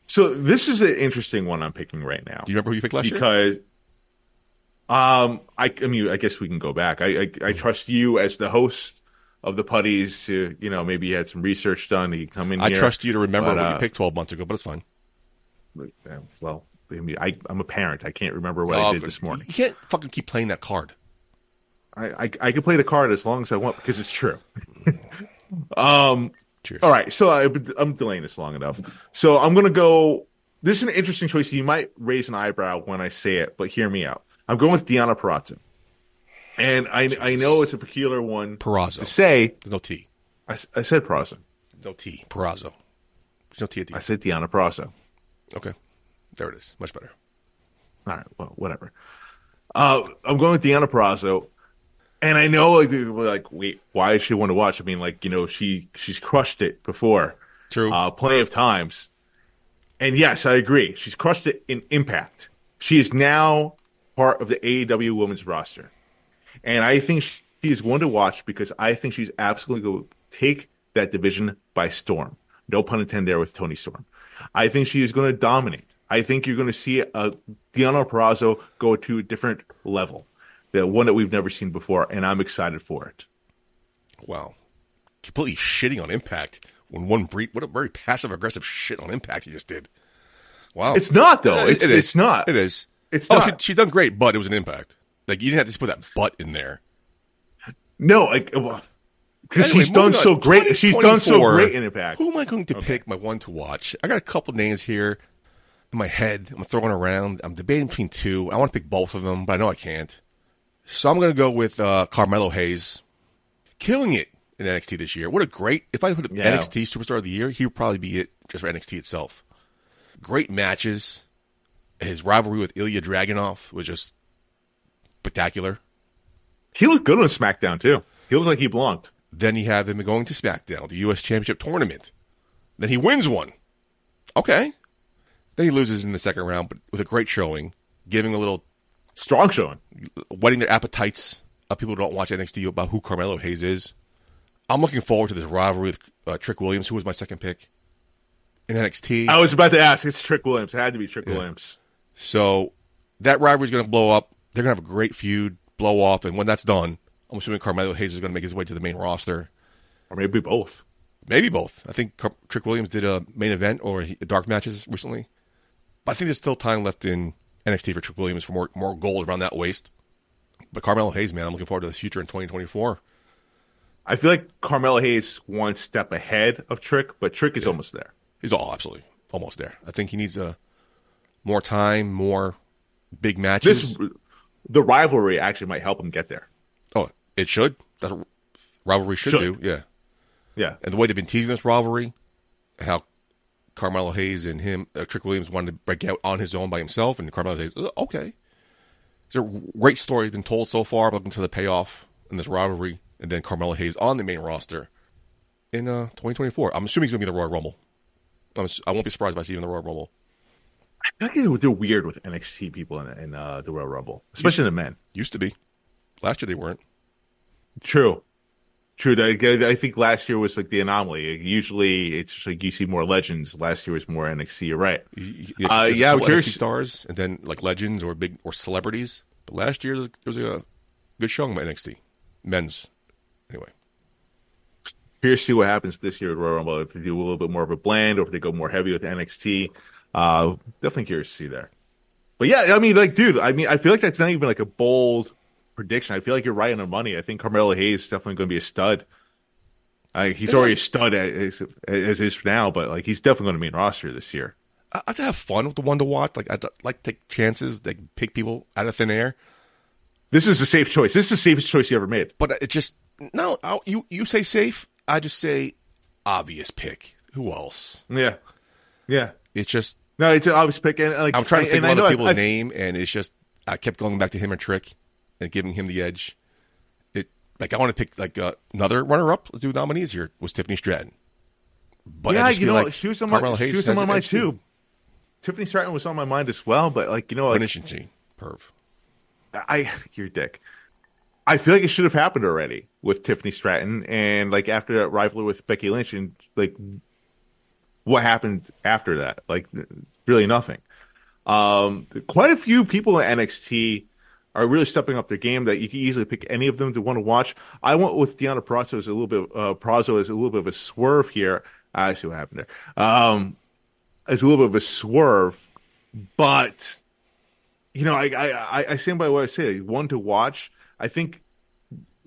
Speaker 3: So this is an interesting one I'm picking right now
Speaker 2: Do you remember who you picked last year?
Speaker 3: because, um, I, I mean, I guess we can go back. I, I I trust you as the host of the Puddy's to you know maybe you had some research done. You come in.
Speaker 2: I
Speaker 3: here,
Speaker 2: trust you to remember
Speaker 3: but,
Speaker 2: what
Speaker 3: uh,
Speaker 2: you picked 12 months ago, but it's fine.
Speaker 3: Well, I mean, I, I'm a parent. I can't remember what
Speaker 2: Oh,
Speaker 3: I did this morning.
Speaker 2: You can't fucking keep playing that card.
Speaker 3: I, I I can play the card as long as I want because it's true. um.
Speaker 2: Cheers.
Speaker 3: All right, so I, I'm delaying this long enough. So I'm gonna go. This is an interesting choice. You might raise an eyebrow when I say it, but hear me out. I'm going with Deonna Purrazzo, and I I know it's a peculiar one
Speaker 2: Purrazzo.
Speaker 3: to say.
Speaker 2: There's no T.
Speaker 3: I, I said Purrazzo.
Speaker 2: No T. Purrazzo. There's no T at the
Speaker 3: I said Deonna Purrazzo.
Speaker 2: Okay. There it is. Much better.
Speaker 3: All right, well, whatever. Uh, I'm going with Deonna Purrazzo, and I know like people are like, wait, why is she one to watch? I mean, like you know, she she's crushed it before,
Speaker 2: True.
Speaker 3: uh, plenty of times. And yes, I agree. She's crushed it in Impact. She is now part of the AEW Women's roster, and I think she is one to watch because I think she's absolutely going to take that division by storm. No pun intended there with Toni Storm. I think she is going to dominate. I think you're going to see a Deonna Purrazzo go to a different level, the one that we've never seen before, and I'm excited for it.
Speaker 2: Wow. Completely shitting on Impact when one brief. What a very passive aggressive shit on Impact you just did. Wow.
Speaker 3: It's not though. It's,
Speaker 2: it is.
Speaker 3: it's not.
Speaker 2: It is.
Speaker 3: It's
Speaker 2: oh. She, she's done great, but it was an Impact. Like you didn't have to put that butt in there.
Speaker 3: No, like because
Speaker 2: Anyway,
Speaker 3: she's done
Speaker 2: on.
Speaker 3: so great. She's done so great in Impact.
Speaker 2: Who am I going to pick my one to watch? I got a couple names here in my head. I'm throwing around. I'm debating between two. I want to pick both of them, but I know I can't. So I'm going to go with uh, Carmelo Hayes, killing it in NXT this year. What a great! If I put
Speaker 3: Yeah.
Speaker 2: NXT Superstar of the Year, he would probably be it just for NXT itself. Great matches. His rivalry with Ilya Dragunov was just spectacular.
Speaker 3: He looked good on SmackDown too. He looked like he belonged.
Speaker 2: Then you have him going to SmackDown, the U.S. Championship tournament. Then he wins one. Okay. Then he loses in the second round, but with a great showing, giving a little,
Speaker 3: Strong showing.
Speaker 2: whetting their appetites of people who don't watch NXT about who Carmelo Hayes is. I'm looking forward to this rivalry with uh, Trick Williams, who was my second pick in NXT.
Speaker 3: I was about to ask. It's Trick Williams. It had to be Trick Williams.
Speaker 2: So that rivalry is going to blow up. They're going to have a great feud, blow off, and when that's done, I'm assuming Carmelo Hayes is going to make his way to the main roster.
Speaker 3: Or maybe both.
Speaker 2: Maybe both. I think Car- Trick Williams did a main event or he, dark matches recently, but I think there's still time left in NXT for Trick Williams for more more gold around that waist. But Carmelo Hayes, man, I'm looking forward to the future in 2024.
Speaker 3: I feel like Carmelo Hayes one step ahead of Trick, but Trick is almost there.
Speaker 2: He's all absolutely almost there. I think he needs a more time, more big matches.
Speaker 3: This the rivalry actually might help him get there.
Speaker 2: oh, it should. That's what rivalry should,
Speaker 3: Should.
Speaker 2: do. Yeah.
Speaker 3: Yeah.
Speaker 2: and the way they've been teasing this rivalry, how Carmelo Hayes and him, uh, Trick Williams wanted to break out on his own by himself, and Carmelo Hayes, uh, okay. It's a great story been told so far. Looking to the payoff in this rivalry, and then Carmelo Hayes on the main roster in uh, 2024. I'm assuming he's going to be the Royal Rumble. I'm, I won't be surprised if I see him in the Royal Rumble.
Speaker 3: I feel like they're weird with NXT people in, in uh, the Royal Rumble, especially the men.
Speaker 2: Used to be. Last year they weren't.
Speaker 3: True. True. I, I think last year was like the anomaly. Usually it's just like you see more legends. Last year was more NXT. You're right.
Speaker 2: You-
Speaker 3: Uh, yeah, I'm curious-
Speaker 2: NXT stars, and then like legends or big or celebrities. But last year there was a good showing by NXT men's. Anyway,
Speaker 3: Here's see what happens this year at Royal Rumble. If they do a little bit more of a blend, or if they go more heavy with NXT, uh, definitely curious to see there. But yeah, I mean, like, dude, I mean, I feel like that's not even like a bold prediction. I feel like you're right on the money. I think Carmelo Hayes is definitely going to be a stud. I, he's already a stud as, as is for now, but like he's definitely going to be in roster this year.
Speaker 2: I, I'd have fun with the one to watch. Like I'd like to take chances, like pick people out of thin air.
Speaker 3: This is a safe choice. This is the safest choice you ever made.
Speaker 2: But it just no. i you you say safe. I just say obvious pick. Who else?
Speaker 3: Yeah, yeah.
Speaker 2: It's just
Speaker 3: No, it's an obvious pick, and like
Speaker 2: I'm trying to think of other
Speaker 3: know
Speaker 2: people
Speaker 3: I've-
Speaker 2: name, and it's just I kept going back to him and Trick and giving him the edge. It like I want to pick like uh, another runner up. Let's do nominees here was Tiffany Stratton. But
Speaker 3: yeah, you know,
Speaker 2: like
Speaker 3: she was on my,
Speaker 2: Carmelo
Speaker 3: she was on my mind
Speaker 2: edge,
Speaker 3: too. Tiffany Stratton was on my mind as well, but like you know, like,
Speaker 2: isn't she? Perv.
Speaker 3: I your dick. I feel like it should have happened already with Tiffany Stratton, and like after that rivalry with Becky Lynch, and like what happened after that? Like really nothing. Um, quite a few people in NXT are really stepping up their game. That you can easily pick any of them to want to watch. I went with Deanna Prazo as a little bit. Uh, Prazo as a little bit of a swerve here. I see what happened there. Um, as a little bit of a swerve, but you know, I, I, I- I stand by what I say. One to watch. I think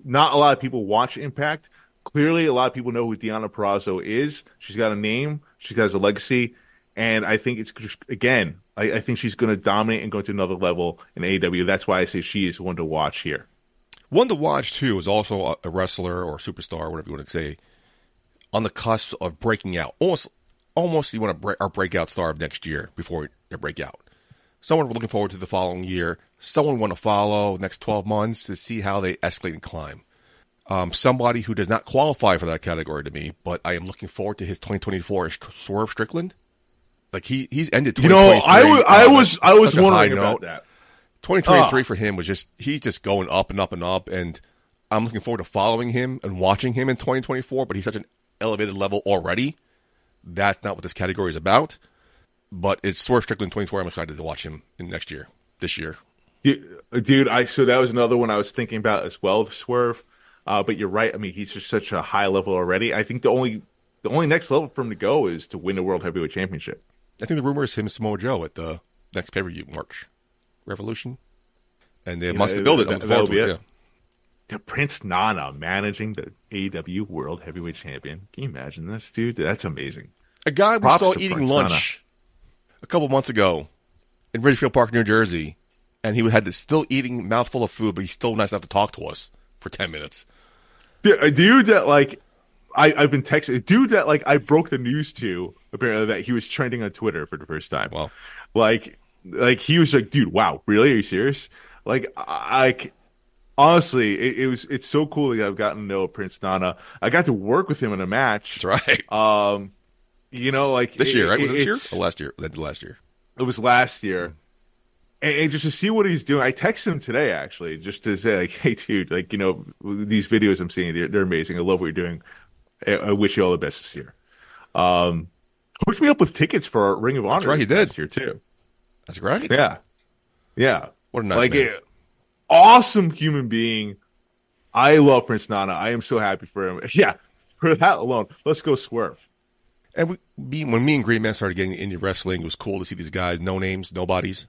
Speaker 3: not a lot of people watch Impact. Clearly, a lot of people know who Deonna Purrazzo is. She's got a name. She has a legacy, and I think it's again. I, I think she's going to dominate and go to another level in AEW. That's why I say she is one to watch here.
Speaker 2: One to watch too is also a- wrestler or superstar, whatever you want to say, on the cusp of breaking out. Almost, almost you want to break our breakout star of next year before they break out. Someone we're looking forward to the following year. Someone want to follow next twelve months to see how they escalate and climb. Um, somebody who does not qualify for that category to me, but I am looking forward to his 2024 is Swerve Strickland. Like he he's ended.
Speaker 3: You know,
Speaker 2: 2023
Speaker 3: I was I was I was wondering about that.
Speaker 2: 2023
Speaker 3: Oh.
Speaker 2: for him was just he's just going up and up and up and I'm looking forward to following him and watching him in 2024 but he's such an elevated level already that's not what this category is about but it's Swerve Strickland 24 I'm excited to watch him in next year this year
Speaker 3: Dude, dude, I so that was another one I was thinking about as well, Swerve. Uh, but you're right. I mean, he's just such a high level already. I think the only the only next level for him to go is to win the World Heavyweight Championship.
Speaker 2: I think the rumor is him Samoa Joe at the next pay-per-view March Revolution and they must
Speaker 3: know,
Speaker 2: build it
Speaker 3: that- that'll be
Speaker 2: it,
Speaker 3: it. The Prince Nana managing the AEW World Heavyweight Champion. Can you imagine this, dude? That's amazing.
Speaker 2: A guy we
Speaker 3: Props
Speaker 2: saw eating
Speaker 3: Prince
Speaker 2: lunch a couple months ago in Ridgefield Park, New Jersey, and he had this still eating mouthful of food, but he's still nice enough to talk to us for ten minutes.
Speaker 3: Dude, a dude that like I, I've been texting a dude that like I broke the news to apparently that he was trending on Twitter for the first time.
Speaker 2: Wow.
Speaker 3: Like like he was like, dude, wow, really? Are you serious? Like I like honestly, it, it was it's so cool that I've gotten to know Prince Nana. I got to work with him in a match.
Speaker 2: That's right.
Speaker 3: Um you know, like
Speaker 2: this
Speaker 3: it-
Speaker 2: year, right? Was it this year last year? That last year.
Speaker 3: It was last year. And, and just to see what he's doing, I texted him today actually, just to say like, "Hey, dude, like you know these videos I'm seeing, they're, they're amazing. I love what you're doing. I, I wish you all the best this year." Um, hooked me up with tickets for Ring of Honor.
Speaker 2: That's right, he did.
Speaker 3: year too.
Speaker 2: That's great.
Speaker 3: Yeah, yeah.
Speaker 2: What a nice
Speaker 3: like
Speaker 2: man.
Speaker 3: a awesome human being. I love Prince Nana. I am so happy for him. Yeah, for that alone, let's go swerve.
Speaker 2: And we, when me and Green Man started getting into wrestling, it was cool to see these guys, no names, nobodies.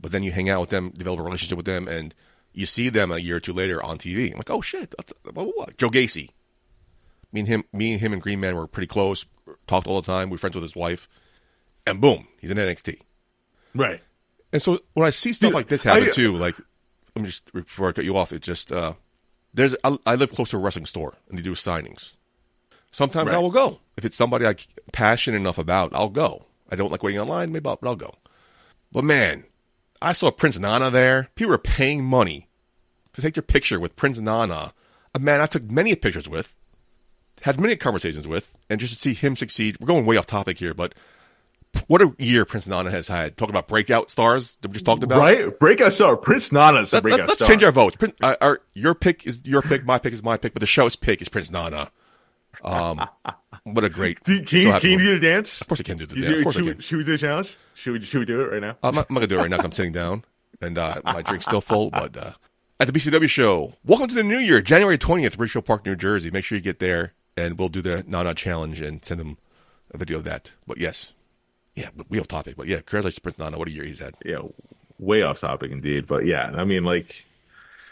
Speaker 2: But then you hang out with them, develop a relationship with them, and you see them a year or two later on TV. I'm like, oh shit, that's, blah. Joe Gacy. Me and him, me and him and Green Man were pretty close. Talked all the time. We were friends with his wife, and boom, he's in NXT.
Speaker 3: Right.
Speaker 2: And so when I see stuff like this happen
Speaker 3: I-
Speaker 2: too, like let me just before I cut you off, it just uh, there's I, I live close to a wrestling store and they do signings. Sometimes I will go if it's somebody I'm passionate enough about. I'll go. I don't like waiting online, maybe I'll, but I'll go. But man, I saw Prince Nana there. People were paying money to take their picture with Prince Nana, a man I took many pictures with, had many conversations with, and just to see him succeed. We're going way off topic here, but What a year Prince Nana has had. Talking about breakout stars that we just talked about.
Speaker 3: Right? Breakout star. Prince Nana's a
Speaker 2: Let,
Speaker 3: breakout
Speaker 2: us
Speaker 3: star.
Speaker 2: change our votes. Prin- uh, our, your pick is your pick, my pick is my pick, but the show's pick is Prince Nana. Um, what a great.
Speaker 3: Do- Can you, can you do the dance?
Speaker 2: Of course I can do the
Speaker 3: You
Speaker 2: dance.
Speaker 3: do-
Speaker 2: Of course I
Speaker 3: should,
Speaker 2: can.
Speaker 3: we, should we do the challenge? Should we, should we do it right now?
Speaker 2: I'm not, I'm not gonna do it right now 'cause I'm sitting down and uh, my drink's still full. But uh, at the BCW show, welcome to the new year, January 20th, Ridgefield Park, New Jersey. Make sure you get there, and we'll do the Nana challenge and send them a video of that. But yes, yeah, but we have topic. But yeah, congratulations, Prince Nana. What a year he's had.
Speaker 3: yeah, way off topic indeed. But yeah, I mean, like,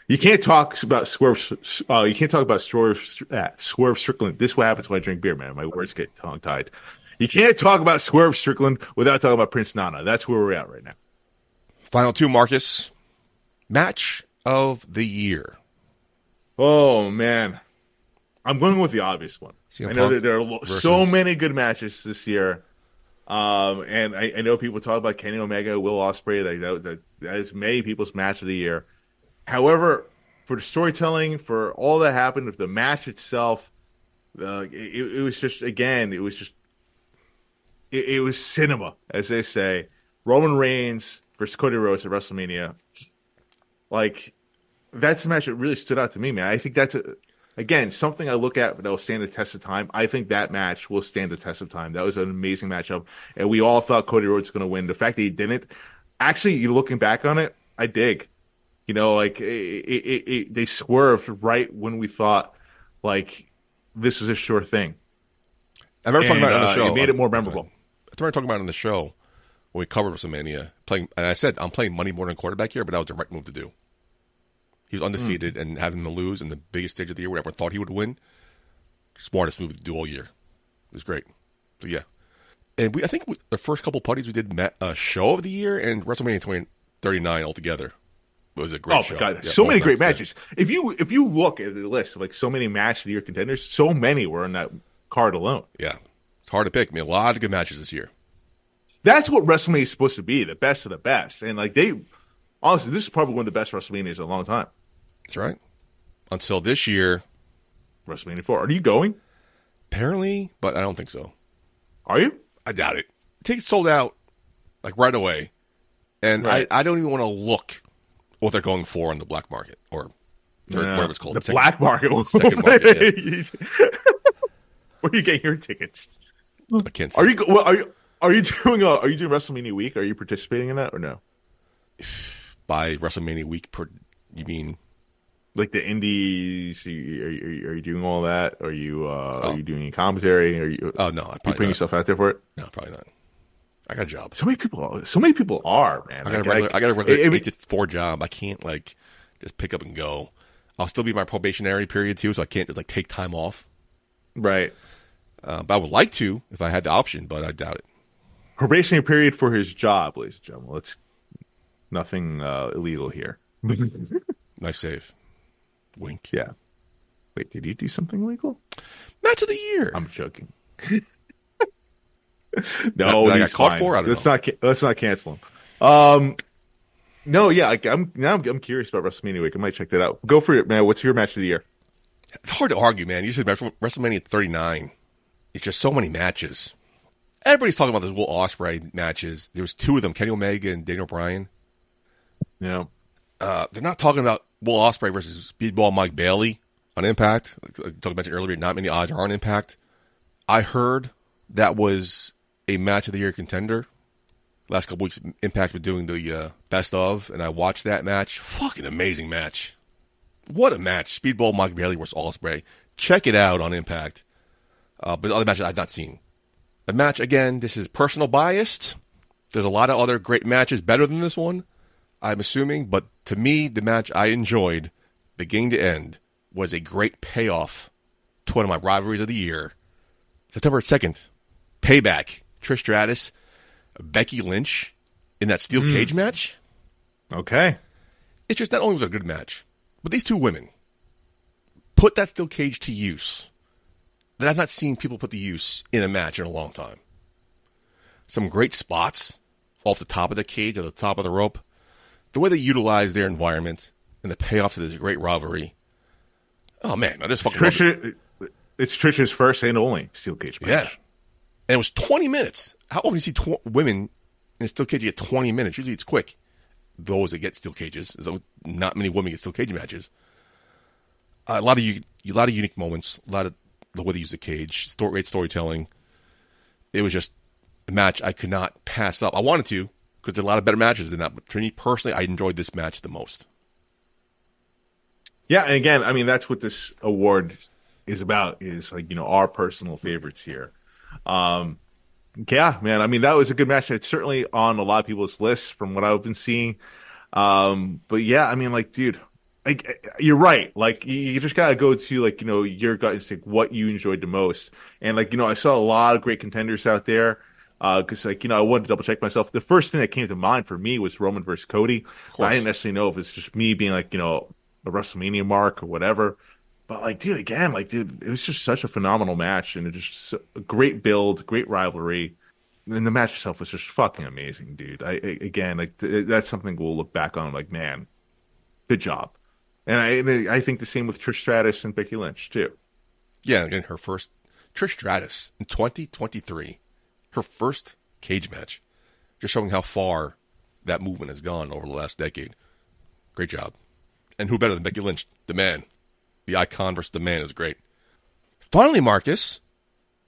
Speaker 3: you can't talk about Swerve. Uh, you can't talk about Swerve. Uh, Swerve Strickland. This is what happens when I drink beer, man. My words get tongue tied. You can't talk about Swerve Strickland without talking about Prince Nana. That's where we're at right now.
Speaker 2: Final two, Marcus. Match of the year.
Speaker 3: Oh man, I'm going with the obvious one.
Speaker 2: CM
Speaker 3: I know
Speaker 2: Punk
Speaker 3: that there are
Speaker 2: versus-
Speaker 3: so many good matches this year. Um, and I, I know people talk about Kenny Omega, Will Ospreay. That, that, that is many people's match of the year. However, for the storytelling, for all that happened, with the match itself, uh, it, it was just again, it was just it, it was cinema, as they say. Roman Reigns versus Cody Rhodes at WrestleMania. Like that's the match that really stood out to me, man. I think that's a, again something I look at that will stand the test of time. I think that match will stand the test of time. That was an amazing matchup, and we all thought Cody Rhodes was going to win. The fact that he didn't, actually, you looking back on it, I dig. You know, like it, it, it, they swerved right when we thought like this is a sure thing.
Speaker 2: I remember talking
Speaker 3: And,
Speaker 2: about it on the
Speaker 3: uh,
Speaker 2: show.
Speaker 3: it made it more memorable.
Speaker 2: I remember talking about it on the show when we covered WrestleMania. Playing, and I said I'm playing money more than quarterback here, but that was the right move to do. He was undefeated, and having him lose in the biggest stage of the year, whatever thought he would win, smartest move to do all year. It was great. So yeah, and we I think we, the first couple Puddy's we did met a show of the year and WrestleMania 20, 39 altogether. It was a great
Speaker 3: Oh
Speaker 2: show.
Speaker 3: my god,
Speaker 2: Yeah,
Speaker 3: so many great matches. If you if you look at the list of like so many match of the year contenders, so many were on that card alone.
Speaker 2: Yeah, it's hard to pick. I mean, a lot of good matches this year.
Speaker 3: That's what WrestleMania is supposed to be, the best of the best. And like they honestly, this is probably one of the best WrestleManias in a long time.
Speaker 2: That's right. Until this year,
Speaker 3: WrestleMania four. Are you going?
Speaker 2: apparently, but I don't think so.
Speaker 3: Are you?
Speaker 2: I doubt it. Tickets sold out like right away, and
Speaker 3: Right.
Speaker 2: I, I don't even want to look what they're going for on the black market or third,
Speaker 3: Yeah.
Speaker 2: whatever it's called.
Speaker 3: The
Speaker 2: Second-
Speaker 3: black market.
Speaker 2: second market,
Speaker 3: Where are you getting your tickets?
Speaker 2: I can't. Say.
Speaker 3: Are you well, are you are you doing a, are you doing WrestleMania week? Are you participating in that or no?
Speaker 2: by WrestleMania week? Per, you mean
Speaker 3: Like the indies, are you, are you, are you doing all that? Are you uh,
Speaker 2: Oh.
Speaker 3: are you doing any commentary? Are you
Speaker 2: Oh no, I
Speaker 3: you putting
Speaker 2: not.
Speaker 3: yourself out there for it?
Speaker 2: No, probably not. I got a job.
Speaker 3: So many people, so many people are man.
Speaker 2: I got a
Speaker 3: Like,
Speaker 2: regular.
Speaker 3: like,
Speaker 2: I got a regular
Speaker 3: I- I mean-
Speaker 2: eight to four job. I can't like just pick up and go. I'll still be in my probationary period too, so I can't just like take time off.
Speaker 3: right.
Speaker 2: Uh, but I would like to if I had the option, but I doubt it.
Speaker 3: Probationary period for his job, ladies and gentlemen. Let's nothing uh, illegal here.
Speaker 2: Nice save. Wink.
Speaker 3: yeah. Wait, did you do something illegal?
Speaker 2: Match of the year.
Speaker 3: I'm joking. No,
Speaker 2: I got caught
Speaker 3: fine.
Speaker 2: for? I
Speaker 3: let's
Speaker 2: know.
Speaker 3: not let's not cancel him. Um, no, yeah, like, I'm now I'm, I'm curious about WrestleMania week. I might check that out. Go for it, man. What's your match of the year?
Speaker 2: it's hard to argue, man. You said WrestleMania 39. It's just so many matches. Everybody's talking about those Will Ospreay matches. There was two of them, Kenny Omega and Daniel Bryan.
Speaker 3: Yeah,
Speaker 2: Uh, they're not talking about Will Ospreay versus Speedball Mike Bailey on Impact. Like I talked about earlier, not many odds are on Impact. I heard that was a match of the year contender. Last couple weeks, Impact's been doing the uh, best of, and I watched that match. Fucking amazing match. What a match. Speedball Mike Bailey versus Ospreay. Check it out on Impact. Uh, but other matches I've not seen. The match, again, this is personal biased. There's a lot of other great matches better than this one, I'm assuming. But to me, the match I enjoyed, beginning to end, was a great payoff to one of my rivalries of the year. September 2nd, Payback. Trish Stratus, Becky Lynch in that steel hmm. cage match.
Speaker 3: okay.
Speaker 2: It just not only was a good match, but these two women put that steel cage to use that I've not seen people put to use in a match in a long time. Some great spots off the top of the cage or the top of the rope. The way they utilize their environment and the payoff to this great rivalry. Oh man, I just fucking it.
Speaker 3: Trisha, it's Trisha's first and only steel cage match.
Speaker 2: Yeah. And it was 20 minutes. How often do you see tw- women in a steel cage get 20 minutes? Usually it's quick. Those that get steel cages, so not many women get steel cage matches. Uh, a lot of you, a lot of unique moments, a lot of the way they use the cage, story, great storytelling. It was just a match I could not pass up. I wanted to because there's a lot of better matches than that. But for me personally, I enjoyed this match the most.
Speaker 3: Yeah, and again, I mean that's what this award is about is like you know our personal favorites here. Um, yeah, man. I mean that was a good match. It's certainly on a lot of people's lists from what I've been seeing. Um, but yeah, I mean like, dude, like you're right. Like you just gotta go to like you know your gut instinct, what you enjoyed the most, and like you know I saw a lot of great contenders out there. Uh, because uh, like you know I wanted to double check myself. The first thing that came to mind for me was Roman versus Cody. I didn't necessarily know if it's just me being like you know a WrestleMania mark or whatever. But like, dude, again, like, dude, it was just such a phenomenal match and it just a great build, great rivalry. And the match itself was just fucking amazing, dude. I, I again, like, th- that's something we'll look back on like, man, good job. And I, I think the same with Trish Stratus and Becky Lynch too.
Speaker 2: Yeah, again, her first Trish Stratus in 2023, her first cage match, just showing how far that movement has gone over the last decade. Great job. And who better than Becky Lynch, the man? The icon versus the man is great. Finally, Marcus,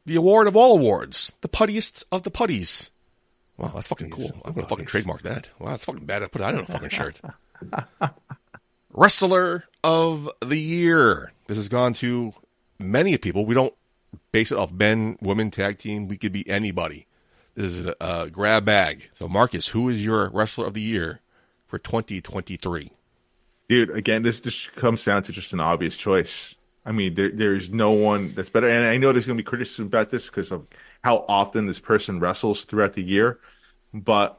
Speaker 2: the award of all awards, the puttiest of the Puddy's. Wow, that's fucking cool. I'm gonna fucking trademark that. Wow, that's fucking bad. I put that on a fucking shirt. Wrestler of the year. This has gone to many people. We don't base it off men, women, tag team. We could be anybody. This is a, a grab bag. So, Marcus, who is your wrestler of the year for 2023?
Speaker 3: Dude, again, this just comes down to just an obvious choice. I mean, there, there's no one that's better. And I know there's going to be criticism about this because of how often this person wrestles throughout the year. But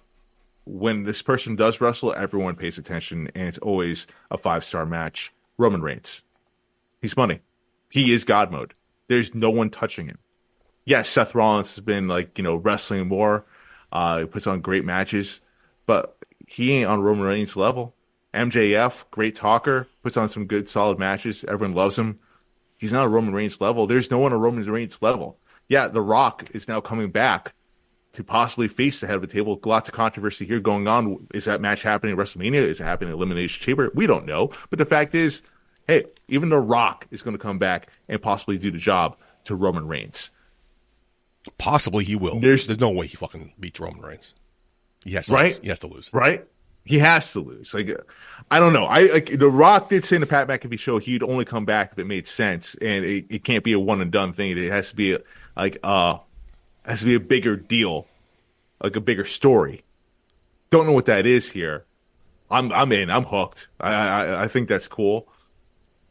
Speaker 3: when this person does wrestle, everyone pays attention, and it's always a five star match. Roman Reigns. He's money. He is God mode. There's no one touching him. Yes, Seth Rollins has been like, you know, wrestling more. Uh, he puts on great matches, but he ain't on Roman Reigns' level. MJF, great talker, puts on some good solid matches. Everyone loves him. He's not a Roman Reigns level. There's no one on Roman Reigns level. Yeah, The Rock is now coming back to possibly face the head of the table. Lots of controversy here going on. Is that match happening at WrestleMania? Is it happening at Elimination Chamber? We don't know. But the fact is, hey, even The Rock is going to come back and possibly do the job to Roman Reigns.
Speaker 2: Possibly he will. There's, There's no way he fucking beats Roman Reigns. He has to
Speaker 3: right?
Speaker 2: Lose. He has to lose.
Speaker 3: Right? He has to lose. Like, I don't know. I like The Rock did say in the Pat McAfee show he'd only come back if it made sense, and it, it can't be a one and done thing. It has to be a, like uh has to be a bigger deal, like a bigger story. Don't know what that is here. I'm I'm in. I'm hooked. I I, I think that's cool.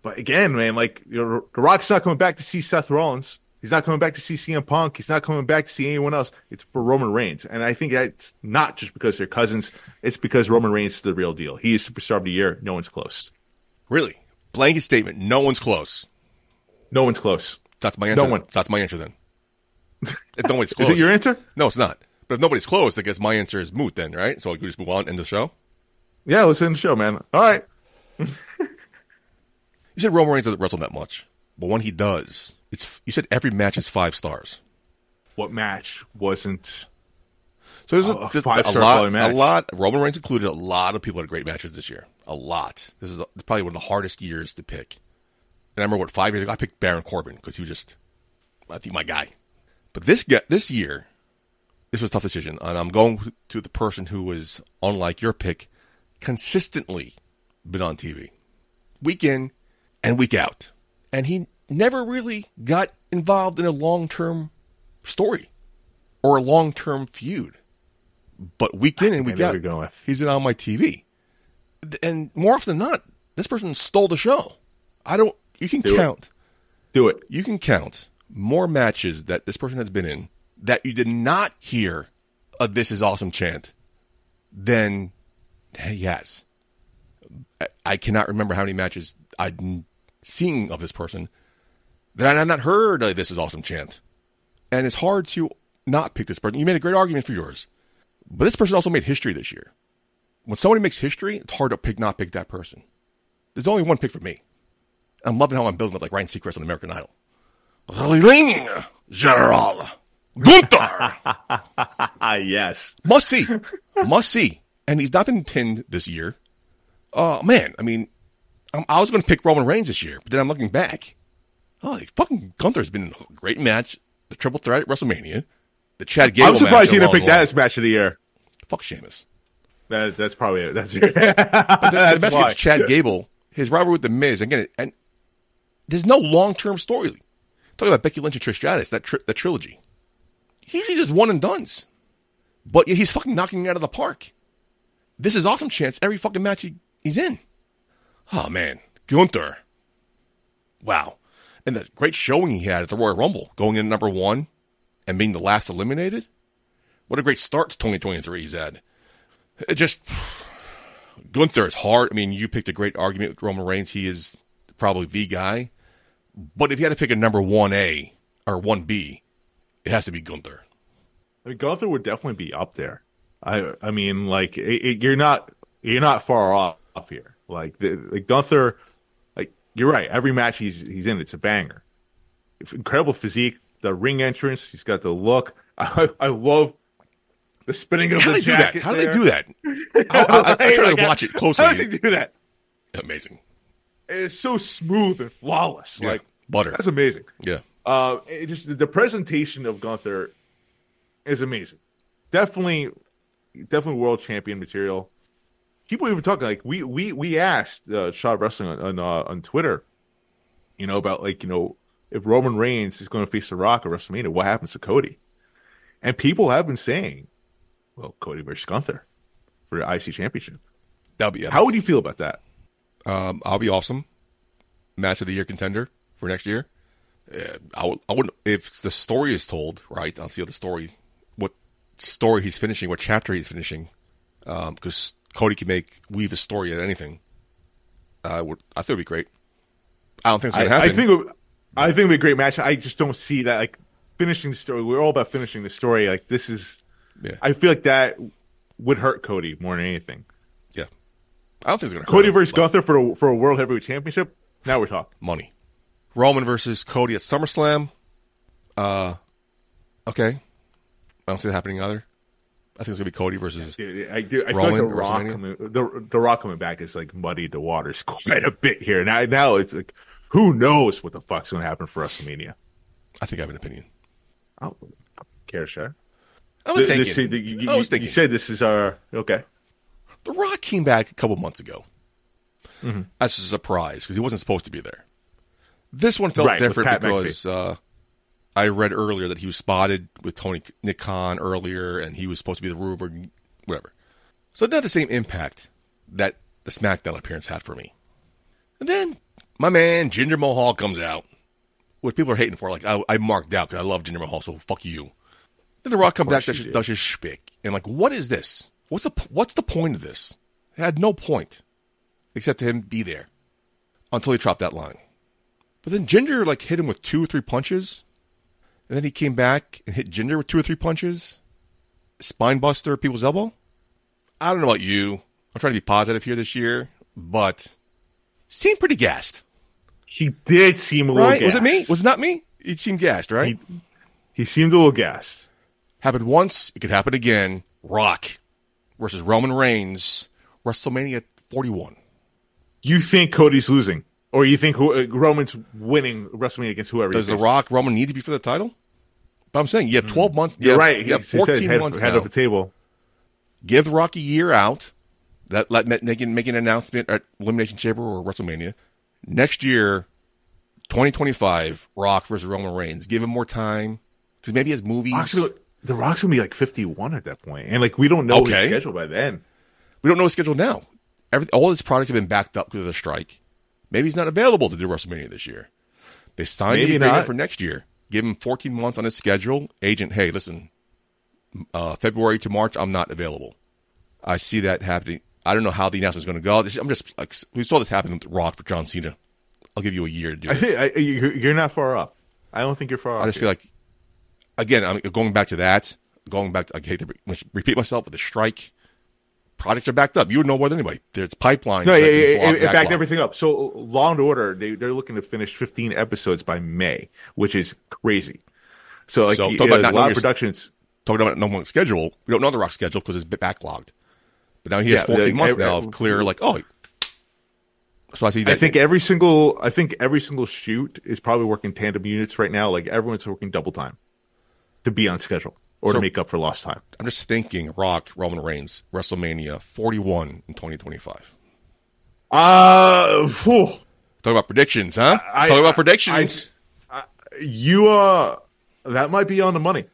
Speaker 3: But again, man, like The Rock's not coming back to see Seth Rollins. He's not coming back to see CM Punk. He's not coming back to see anyone else. It's for Roman Reigns. And I think that's not just because they're cousins. It's because Roman Reigns is the real deal. He is superstar of the year. No one's close.
Speaker 2: Really? Blanket statement. No one's close.
Speaker 3: No one's close.
Speaker 2: That's my answer. No one. That's my answer then. If nobody's close.
Speaker 3: is it your answer?
Speaker 2: No, it's not. But if nobody's close, I guess my answer is moot then, right? So we just move on, end the show?
Speaker 3: Yeah, let's end the show, man. All right.
Speaker 2: you said Roman Reigns doesn't wrestle that much. But when he does, it's you said every match is five stars.
Speaker 3: What match wasn't?
Speaker 2: So there's a, a five star lot. A lot. Roman Reigns included. A lot of people had great matches this year. A lot. This is a, probably one of the hardest years to pick. And I remember what five years ago I picked Baron Corbin because he was just I think my guy. But this this year, this was a tough decision, and I'm going to the person who was unlike your pick, consistently been on TV, week in and week out, and he never really got involved in a long term story or a long term feud. But week in and week out, he's on my TV. And more often than not, this person stole the show. I don't, you can Do count.
Speaker 3: It. Do it.
Speaker 2: You can count more matches that this person has been in that you did not hear a This Is Awesome chant than eh, he has. I cannot remember how many matches I'd seen of this person that I've not heard a This Is Awesome chant. And it's hard to not pick this person. You made a great argument for yours. But this person also made history this year. When somebody makes history, it's hard to pick not pick that person. There's only one pick for me. I'm loving how I'm building up like Ryan Seacrest on American Idol. Ring General. Gunther.
Speaker 3: Ah, yes.
Speaker 2: Must see. Must see. And he's not been pinned this year. Oh, man. I mean, I'm, I was going to pick Roman Reigns this year, but then I'm looking back. Oh, fucking Gunther's been a great match. The triple threat at WrestleMania. The Chad Gable
Speaker 3: I'm surprised you didn't pick that as match of the year.
Speaker 2: Fuck Sheamus.
Speaker 3: That, that's probably it. That's,
Speaker 2: But the, the
Speaker 3: that's
Speaker 2: match Chad Gable, his rivalry with The Miz, again, and there's no long term story. Talking about Becky Lynch and Trish Stratus, that, tri- that trilogy. He usually just one and dones. But he's fucking knocking it out of the park. This is awesome chance every fucking match he, he's in. Oh, man. Gunther. Wow. And the great showing he had at the Royal Rumble, going in number one and being the last eliminated. What a great start to 2023 he's had. It just, Gunther is hard. I mean, you picked a great argument with Roman Reigns. He is probably the guy. But if you had to pick a number 1A or 1B, it has to be Gunther.
Speaker 3: I mean, Gunther would definitely be up there. I I mean, like it, it, you're not you're not far off, here. Like the, the Gunther, you're right. Every match he's he's in, it's a banger. Incredible physique, the ring entrance. He's got the look. I, I love the spinning of
Speaker 2: How
Speaker 3: the
Speaker 2: do they do that?
Speaker 3: jacket.
Speaker 2: How do they do that? I, I, I, try to watch it closely.
Speaker 3: How does he do that?
Speaker 2: Amazing.
Speaker 3: It's so smooth and flawless.
Speaker 2: Yeah.
Speaker 3: Like
Speaker 2: Butter.
Speaker 3: That's amazing.
Speaker 2: Yeah.
Speaker 3: Uh, it just the presentation of Gunther is amazing. Definitely, definitely world champion material. People even talking like we we we asked uh, Shot Wrestling on on, uh, on Twitter, you know about like you know if Roman Reigns is going to face The Rock at WrestleMania, what happens to Cody? And people have been saying, well, Cody versus Gunther for the IC Championship.
Speaker 2: Epic.
Speaker 3: How would you feel about that?
Speaker 2: Um, I'll be awesome. Match of the year contender for next year. Uh, I, would, I wouldn't if the story is told right. I'll see the story, what story he's finishing, what chapter he's finishing, because Cody can make weave a story at anything. I would. I think it'd be great. I don't think it's
Speaker 3: I,
Speaker 2: gonna
Speaker 3: I
Speaker 2: happen.
Speaker 3: think it would- I think it'd be a great match. I just don't see that like finishing the story. We're all about finishing the story. Like this is,
Speaker 2: Yeah.
Speaker 3: I feel like that would hurt Cody more than anything.
Speaker 2: yeah, I don't think it's gonna. hurt
Speaker 3: Cody
Speaker 2: him,
Speaker 3: versus
Speaker 2: but
Speaker 3: Gunther for a, for a world heavyweight championship. Now we're talking.
Speaker 2: money. Roman versus Cody at SummerSlam. Uh, okay. I don't see that happening either. I think it's gonna be Cody versus.
Speaker 3: I, I, do, I feel like the rock, coming, the, the rock coming back is like muddied the waters quite a bit here. Now, now it's like, who knows what the fuck's going to happen for WrestleMania?
Speaker 2: I think I have an opinion.
Speaker 3: I don't care, Shar.
Speaker 2: I was
Speaker 3: This-
Speaker 2: thinking.
Speaker 3: this- you, you-
Speaker 2: I was
Speaker 3: you
Speaker 2: thinking.
Speaker 3: said this is our okay.
Speaker 2: The Rock came back a couple months ago
Speaker 3: Mm-hmm.
Speaker 2: as a surprise because he wasn't supposed to be there. This one felt
Speaker 3: Right,
Speaker 2: different because uh, I read earlier that he was spotted with Tony Nick Khan earlier, and he was supposed to be the rumored whatever. So it didn't the same impact that the SmackDown appearance had for me. And then my man Jinder Mahal comes out, which people are hating for. Like I, I marked out because I love Jinder Mahal, so fuck you. Then The Rock comes back, does, does his shtick, and like, what is this? What's the what's the point of this? It had no point, except to him be there until he dropped that line. But then Jinder like hit him with two or three punches, and then he came back and hit Jinder with two or three punches, spine buster, people's elbow. I don't know about you. I'm trying to be positive here this year, but seemed pretty gassed,
Speaker 3: He did seem a little
Speaker 2: right? Was it me? Was it not me? He seemed gassed, right?
Speaker 3: He, he seemed a little gassed.
Speaker 2: Happened once, it could happen again. Rock versus Roman Reigns, WrestleMania 41.
Speaker 3: You think Cody's losing, or you think who- uh, Roman's winning WrestleMania against whoever? he
Speaker 2: Does The? Rock Roman need to be for the title? But I'm saying you have 12 months.
Speaker 3: You're
Speaker 2: have-
Speaker 3: right.
Speaker 2: You
Speaker 3: He,
Speaker 2: have
Speaker 3: he
Speaker 2: 14
Speaker 3: head,
Speaker 2: months
Speaker 3: head
Speaker 2: now.
Speaker 3: of the table.
Speaker 2: Give The Rock a year out. That let making make an announcement at Elimination Chamber or WrestleMania next year, 2025. Rock versus Roman Reigns. Give him more time because maybe he has movies.
Speaker 3: Gonna- the Rock's gonna be like 51 at that point, and like we don't know
Speaker 2: Okay.
Speaker 3: his schedule by then.
Speaker 2: We don't know his schedule now. Every, all his products have been backed up because of the strike. Maybe he's not available to do WrestleMania this year. They signed
Speaker 3: Maybe
Speaker 2: the agreement
Speaker 3: not.
Speaker 2: for next year. Give him 14 months on his schedule. Agent, hey, listen, uh, February to March, I'm not available. I see that happening. I don't know how the announcement is going to go. I'm just like we saw this happen with Rock for John Cena. I'll give you a year to do
Speaker 3: I
Speaker 2: it.
Speaker 3: think I, you- you're not far off. I don't think you're far off.
Speaker 2: I just
Speaker 3: here.
Speaker 2: feel like, again, I'm going back to that. Going back to, I hate to repeat myself, but the strike projects are backed up. You would know more than anybody. There's pipelines.
Speaker 3: No, yeah, yeah, it, it backed everything up. So Law and Order, they they're looking to finish 15 episodes by May, which is crazy. So like
Speaker 2: So, talk about
Speaker 3: a
Speaker 2: not
Speaker 3: lot
Speaker 2: knowing
Speaker 3: of productions.
Speaker 2: Talking about no Rock's schedule, we don't know the Rock's schedule because it's a bit backlogged. But now he has
Speaker 3: Yeah,
Speaker 2: 14
Speaker 3: like,
Speaker 2: months
Speaker 3: every-
Speaker 2: now of clear, like, oh. So I see that.
Speaker 3: I think every single I think every single shoot is probably working tandem units right now. Like everyone's working double time to be on schedule or
Speaker 2: So-
Speaker 3: to make up for lost time.
Speaker 2: I'm just thinking Rock, Roman Reigns, WrestleMania 41 in 2025.
Speaker 3: Uh.
Speaker 2: Talk about predictions, huh?
Speaker 3: I-
Speaker 2: Talk
Speaker 3: I-
Speaker 2: about predictions.
Speaker 3: you uh, that might be on the money.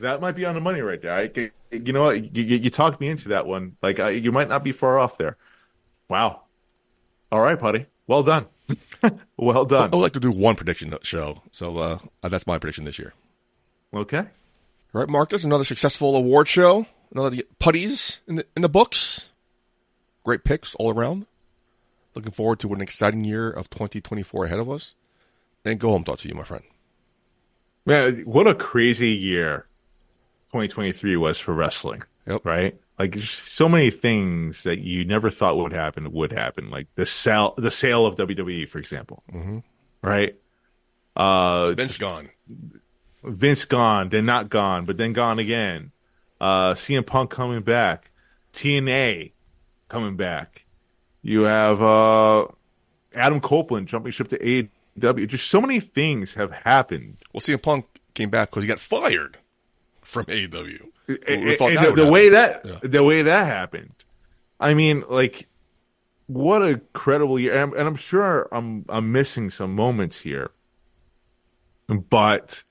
Speaker 3: That might be on the money right there. I, you know what? You, you, talked me into that one. Like I, you might not be far off there. Wow. All right, buddy. Well done. well done.
Speaker 2: I would like to do one prediction show. So uh, that's my prediction this year.
Speaker 3: Okay.
Speaker 2: All right, Marcus, another successful award show. Another Puddy's in the in the books. Great picks all around. Looking forward to an exciting year of 2024 ahead of us. And go home, talk to you, my friend.
Speaker 3: Man, what a crazy year 2023 was for wrestling.
Speaker 2: Yep.
Speaker 3: Right? Like there's so many things that you never thought would happen would happen. Like the sale the sale of WWE, for example. Mm-hmm. Right? Uh
Speaker 2: Vince gone.
Speaker 3: Vince gone, then not gone, but then gone again. Uh CM Punk coming back. TNA coming back. You have uh Adam Copeland jumping ship to AEW. Just so many things have happened.
Speaker 2: Well, CM Punk came back because he got fired from AEW.
Speaker 3: And- the, the way that
Speaker 2: Yeah.
Speaker 3: the way that happened. I mean, like, what a credible year! And I'm, and I'm sure I'm I'm missing some moments here, but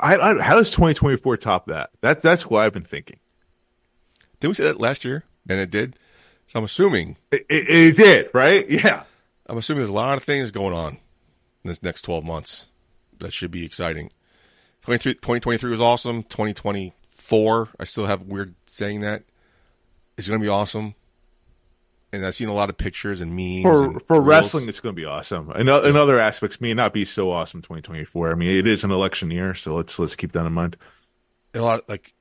Speaker 3: I, I how does 2024 top that? That that's what I've been thinking.
Speaker 2: Did we say that last year? And it did. So I'm assuming
Speaker 3: It, it, it did, right? Yeah.
Speaker 2: I'm assuming there's a lot of things going on in this next 12 months that should be exciting. 23, 2023 was awesome. 2024, I still have weird saying that. It's going to be awesome. And I've seen a lot of pictures and memes.
Speaker 3: For
Speaker 2: and
Speaker 3: for
Speaker 2: reels.
Speaker 3: wrestling, it's going to be awesome. In, in uh, other aspects, may not be so awesome. 2024. I mean, it is an election year, so let's let's keep that in mind.
Speaker 2: a lot of, like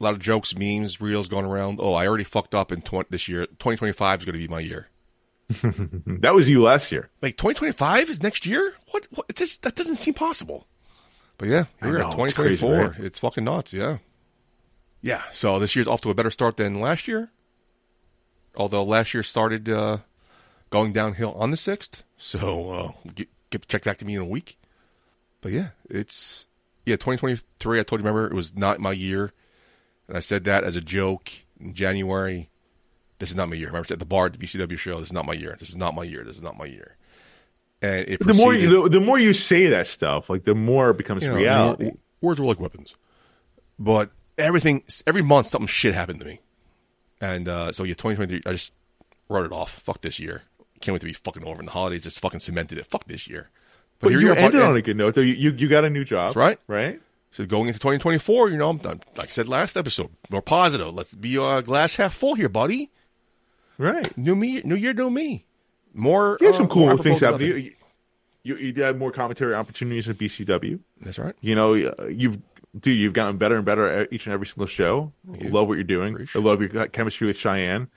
Speaker 2: a lot of jokes, memes, reels going around. Oh, I already fucked up in 20, this year. 2025 is going to be my year.
Speaker 3: That was you last year.
Speaker 2: Like 2025 is next year? What? what it just that doesn't seem possible. But yeah, here we are,
Speaker 3: know,
Speaker 2: 2024. It's fucking nuts. Yeah, yeah. So this year's off to a better start than last year. Although last year started uh, going downhill on the sixth. So uh, get, get check back to me in a week. But yeah, it's yeah 2023. I told you remember it was not my year, and I said that as a joke in January. This is not my year. Remember at the bar at the BCW show. This is not my year. This is not my year. This is not my year. And it
Speaker 3: The more you the, the more you say that stuff, like the more it becomes
Speaker 2: you know,
Speaker 3: reality.
Speaker 2: words were like weapons. But everything, every month, something shit happened to me. And uh, so, yeah, 2023, I just wrote it off. Fuck this year. Can't wait to be fucking over. And the holidays just fucking cemented it. Fuck this year.
Speaker 3: But
Speaker 2: here
Speaker 3: you ended on a good note. Though you, you you got a new job.
Speaker 2: That's right.
Speaker 3: Right.
Speaker 2: So going into 2024, you know, I'm, I'm like I said last episode, more positive. Let's be uh, glass half full here, buddy.
Speaker 3: Right.
Speaker 2: New me, new year, new me. More.
Speaker 3: You
Speaker 2: uh,
Speaker 3: some cool
Speaker 2: more
Speaker 3: things happening. You, you, you had more commentary opportunities at BCW.
Speaker 2: That's right.
Speaker 3: You know, uh, you've dude, you've gotten better and better at each and every single show. Love what you're doing.
Speaker 2: Appreciate
Speaker 3: I love your chemistry with Cheyenne.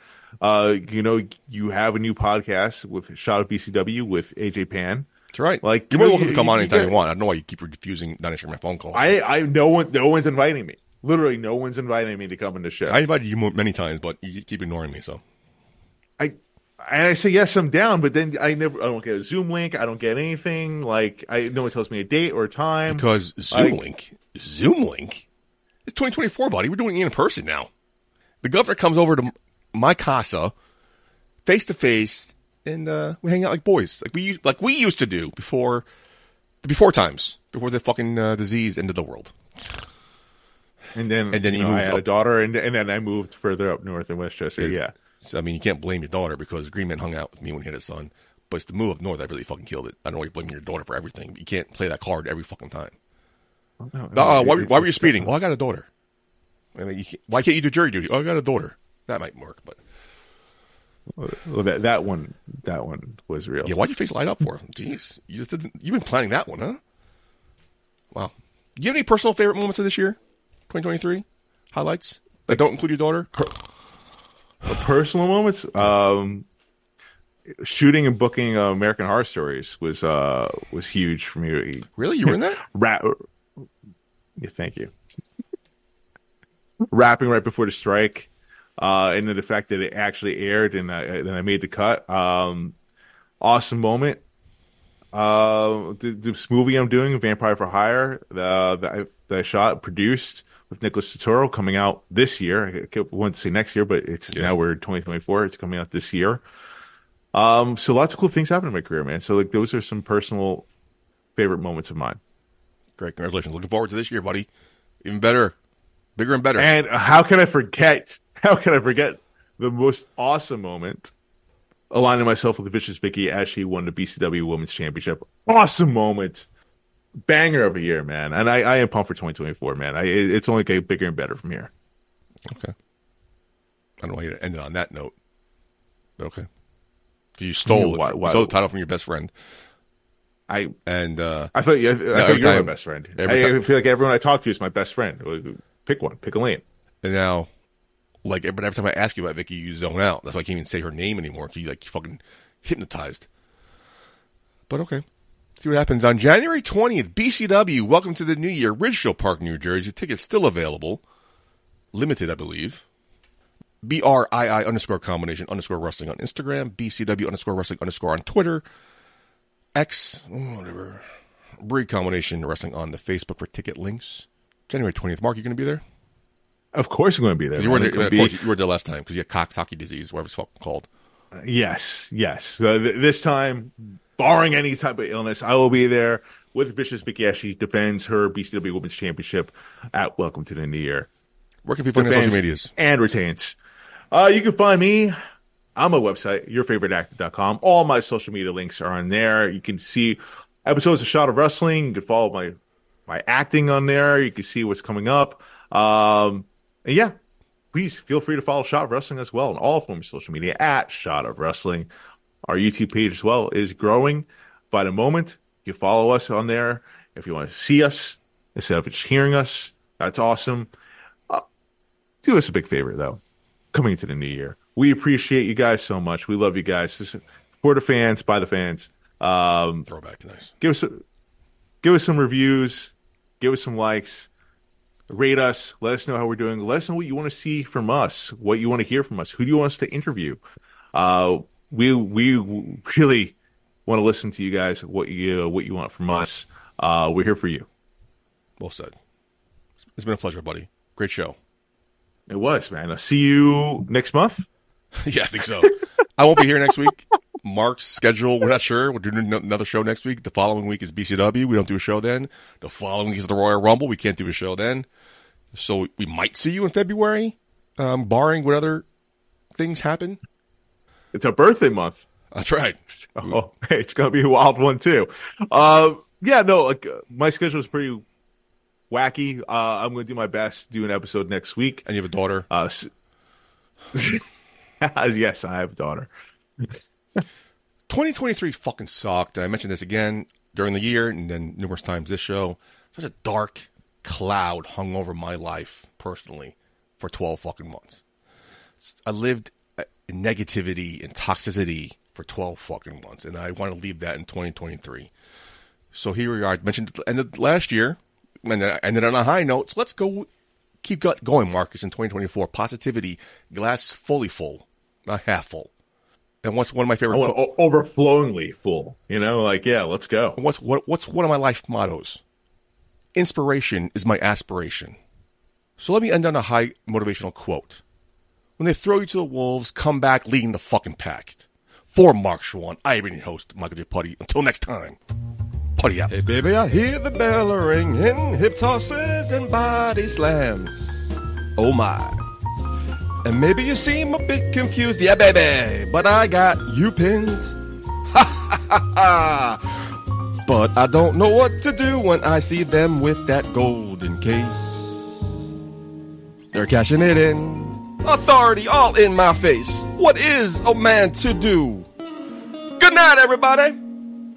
Speaker 3: Uh, you know, you have a new podcast with Shot of BCW with AJ Pan.
Speaker 2: That's right.
Speaker 3: Like,
Speaker 2: you're more welcome to come on anytime you want. I don't know why you keep refusing not answering my phone calls.
Speaker 3: I, I, no one, no one's inviting me. Literally, no one's inviting me to come on the show.
Speaker 2: I invited you many times, but you keep ignoring me. So
Speaker 3: and I say yes, I'm down, but then I never I don't get a Zoom link, I don't get anything. Like I no one tells me a date or a time.
Speaker 2: because Zoom
Speaker 3: I-
Speaker 2: Link, Zoom Link, it's 2024, buddy. We're doing it in person now. The governor comes over to my casa, face to face, and uh, we hang out like boys, like we like we used to do before the before times, before the fucking uh, disease ended the world.
Speaker 3: and then
Speaker 2: and then
Speaker 3: you know, I had a daughter, and and then I moved further up north in Westchester. Yeah,
Speaker 2: So I mean, you can't blame your daughter because Green Man hung out with me when he had his son. But it's the move up north that really fucking killed it. I don't know why you're blaming your daughter for everything. But you can't play that card every fucking time.
Speaker 3: No,
Speaker 2: Uh, why, why were you speeding? Well, I got a daughter. I mean, you can't, why can't you do jury duty? Oh, I got a daughter. That might work, but
Speaker 3: Well, that that one that one was real.
Speaker 2: yeah, why'd your face light up for? Jeez, you just didn't, you've been planning that one, huh? Wow. Do you have any personal favorite moments of this year, 2023? Highlights that don't include your daughter?
Speaker 3: Uh, Personal moments. Um, shooting and booking uh, American Horror Stories was uh was huge for me.
Speaker 2: Really, you were in that?
Speaker 3: Rat, Yeah, thank you. Wrapping right before the strike, uh, and then the fact that it actually aired and I, then I made the cut. Um, awesome moment. Uh, this movie I'm doing, Vampire for Hire, uh, that, I, that I shot, produced with Nicholas Turturro, coming out this year. I want to say next year, but it's
Speaker 2: Yeah.
Speaker 3: now we're 2024. It's coming out this year. Um, so lots of cool things happen in my career, man. So like those are some personal favorite moments of mine.
Speaker 2: Great, congratulations. Looking forward to this year, buddy. Even better, bigger and better.
Speaker 3: And how can I forget? How can I forget the most awesome moment? Aligning myself with the Vicious Vicky as she won the BCW Women's Championship. Awesome moment. Banger of a year, man. And I, I am pumped for 2024, man. I, it- it's only getting bigger and better from here.
Speaker 2: okay. I don't want you to end it on that note, okay. You stole,
Speaker 3: Yeah,
Speaker 2: it.
Speaker 3: why-
Speaker 2: You stole the title from your best friend,
Speaker 3: I
Speaker 2: and uh,
Speaker 3: I thought, you- I, thought you were my best friend. I, I feel like everyone I talk to is my best friend. Pick one. Pick a lane.
Speaker 2: and now, like, but every time I ask you about Vicky, you zone out. That's why I can't even say her name anymore. you like fucking hypnotized. But okay. See what happens on January 20th. BCW, welcome to the new year. Ridgefield Park, New Jersey. Tickets still available. Limited, I believe. B R I I underscore combination underscore wrestling on Instagram. BCW underscore wrestling underscore on Twitter. X, whatever. Brii combination wrestling on the Facebook for ticket links. January 20th. Mark, you going to be there?
Speaker 3: Of course, I'm going to be there.
Speaker 2: You were there, of
Speaker 3: gonna
Speaker 2: course, you were there last time because you had Coxsackie disease, whatever it's fucking called.
Speaker 3: Yes, yes. Uh, th- this time, barring any type of illness, I will be there with Vicious Vicky as she defends her BCW Women's Championship at Welcome to the New Year.
Speaker 2: Where can people find your social medias?
Speaker 3: And retains. Uh, you can find me on my website, yourfavoriteactor.com. All my social media links are on there. You can see episodes of Shot of Wrestling. You can follow my my acting on there. You can see what's coming up. Um, and yeah, please feel free to follow Shot of Wrestling as well on all forms of social media at Shot of Wrestling. Our YouTube page as well is growing by the moment. You follow us on there. If you want to see us instead of just hearing us, that's awesome. Uh, do us a big favor though, coming into the new year. We appreciate you guys so much. We love you guys. This is for the fans, by the fans. Um,
Speaker 2: Throwback, nice.
Speaker 3: give us a, give us some reviews, give us some likes, rate us, let us know how we're doing. Let us know what you want to see from us, what you want to hear from us. Who do you want us to interview? Uh, we we really want to listen to you guys. What you what you want from us. Uh, we're here for you.
Speaker 2: Well said. It's been a pleasure, buddy. Great show.
Speaker 3: It was man. I'll see you next month.
Speaker 2: yeah, I think so. I won't be here next week. Mark's schedule, we're not sure. We're doing another show next week. The following week is BCW. We don't do a show then. The following week is the Royal Rumble. We can't do a show then. So we might see you in February, um, barring what other things happen.
Speaker 3: It's a birthday month.
Speaker 2: That's right.
Speaker 3: Oh, it's gonna be a wild one too. Uh, yeah, no, like uh, my schedule is pretty wacky. Uh, I'm gonna do my best to do an episode next week.
Speaker 2: And you have a daughter.
Speaker 3: Uh, s- yes, I have a daughter.
Speaker 2: 2023 fucking sucked. And I mentioned this again during the year and then numerous times this show. Such a dark cloud hung over my life personally for 12 fucking months. I lived negativity and toxicity for 12 fucking months. And I want to leave that in 2023. So here we are. I mentioned at the end of last year and then I ended on a high note. So let's go keep go- going, Marcus, in 2024. Positivity, glass fully full, not half full. And what's one of my favorite
Speaker 3: oh, want overflowingly full. You know, like yeah, let's go.
Speaker 2: What's what, what's one of my life mottos? Inspiration is my aspiration. So let me end on a high motivational quote. When they throw you to the wolves, come back leading the fucking pack. For Mark Schwann, I have been your host, Michael J. Puddy. Until next time, Puddy out.
Speaker 4: Hey baby, I hear the bell ringing, hip tosses and body slams. Oh my. And maybe you seem a bit confused, yeah baby, but I got you pinned. Ha ha ha ha. But I don't know what to do when I see them with that golden case. They're cashing it in. Authority all in my face. What is a man to do? Good night, everybody.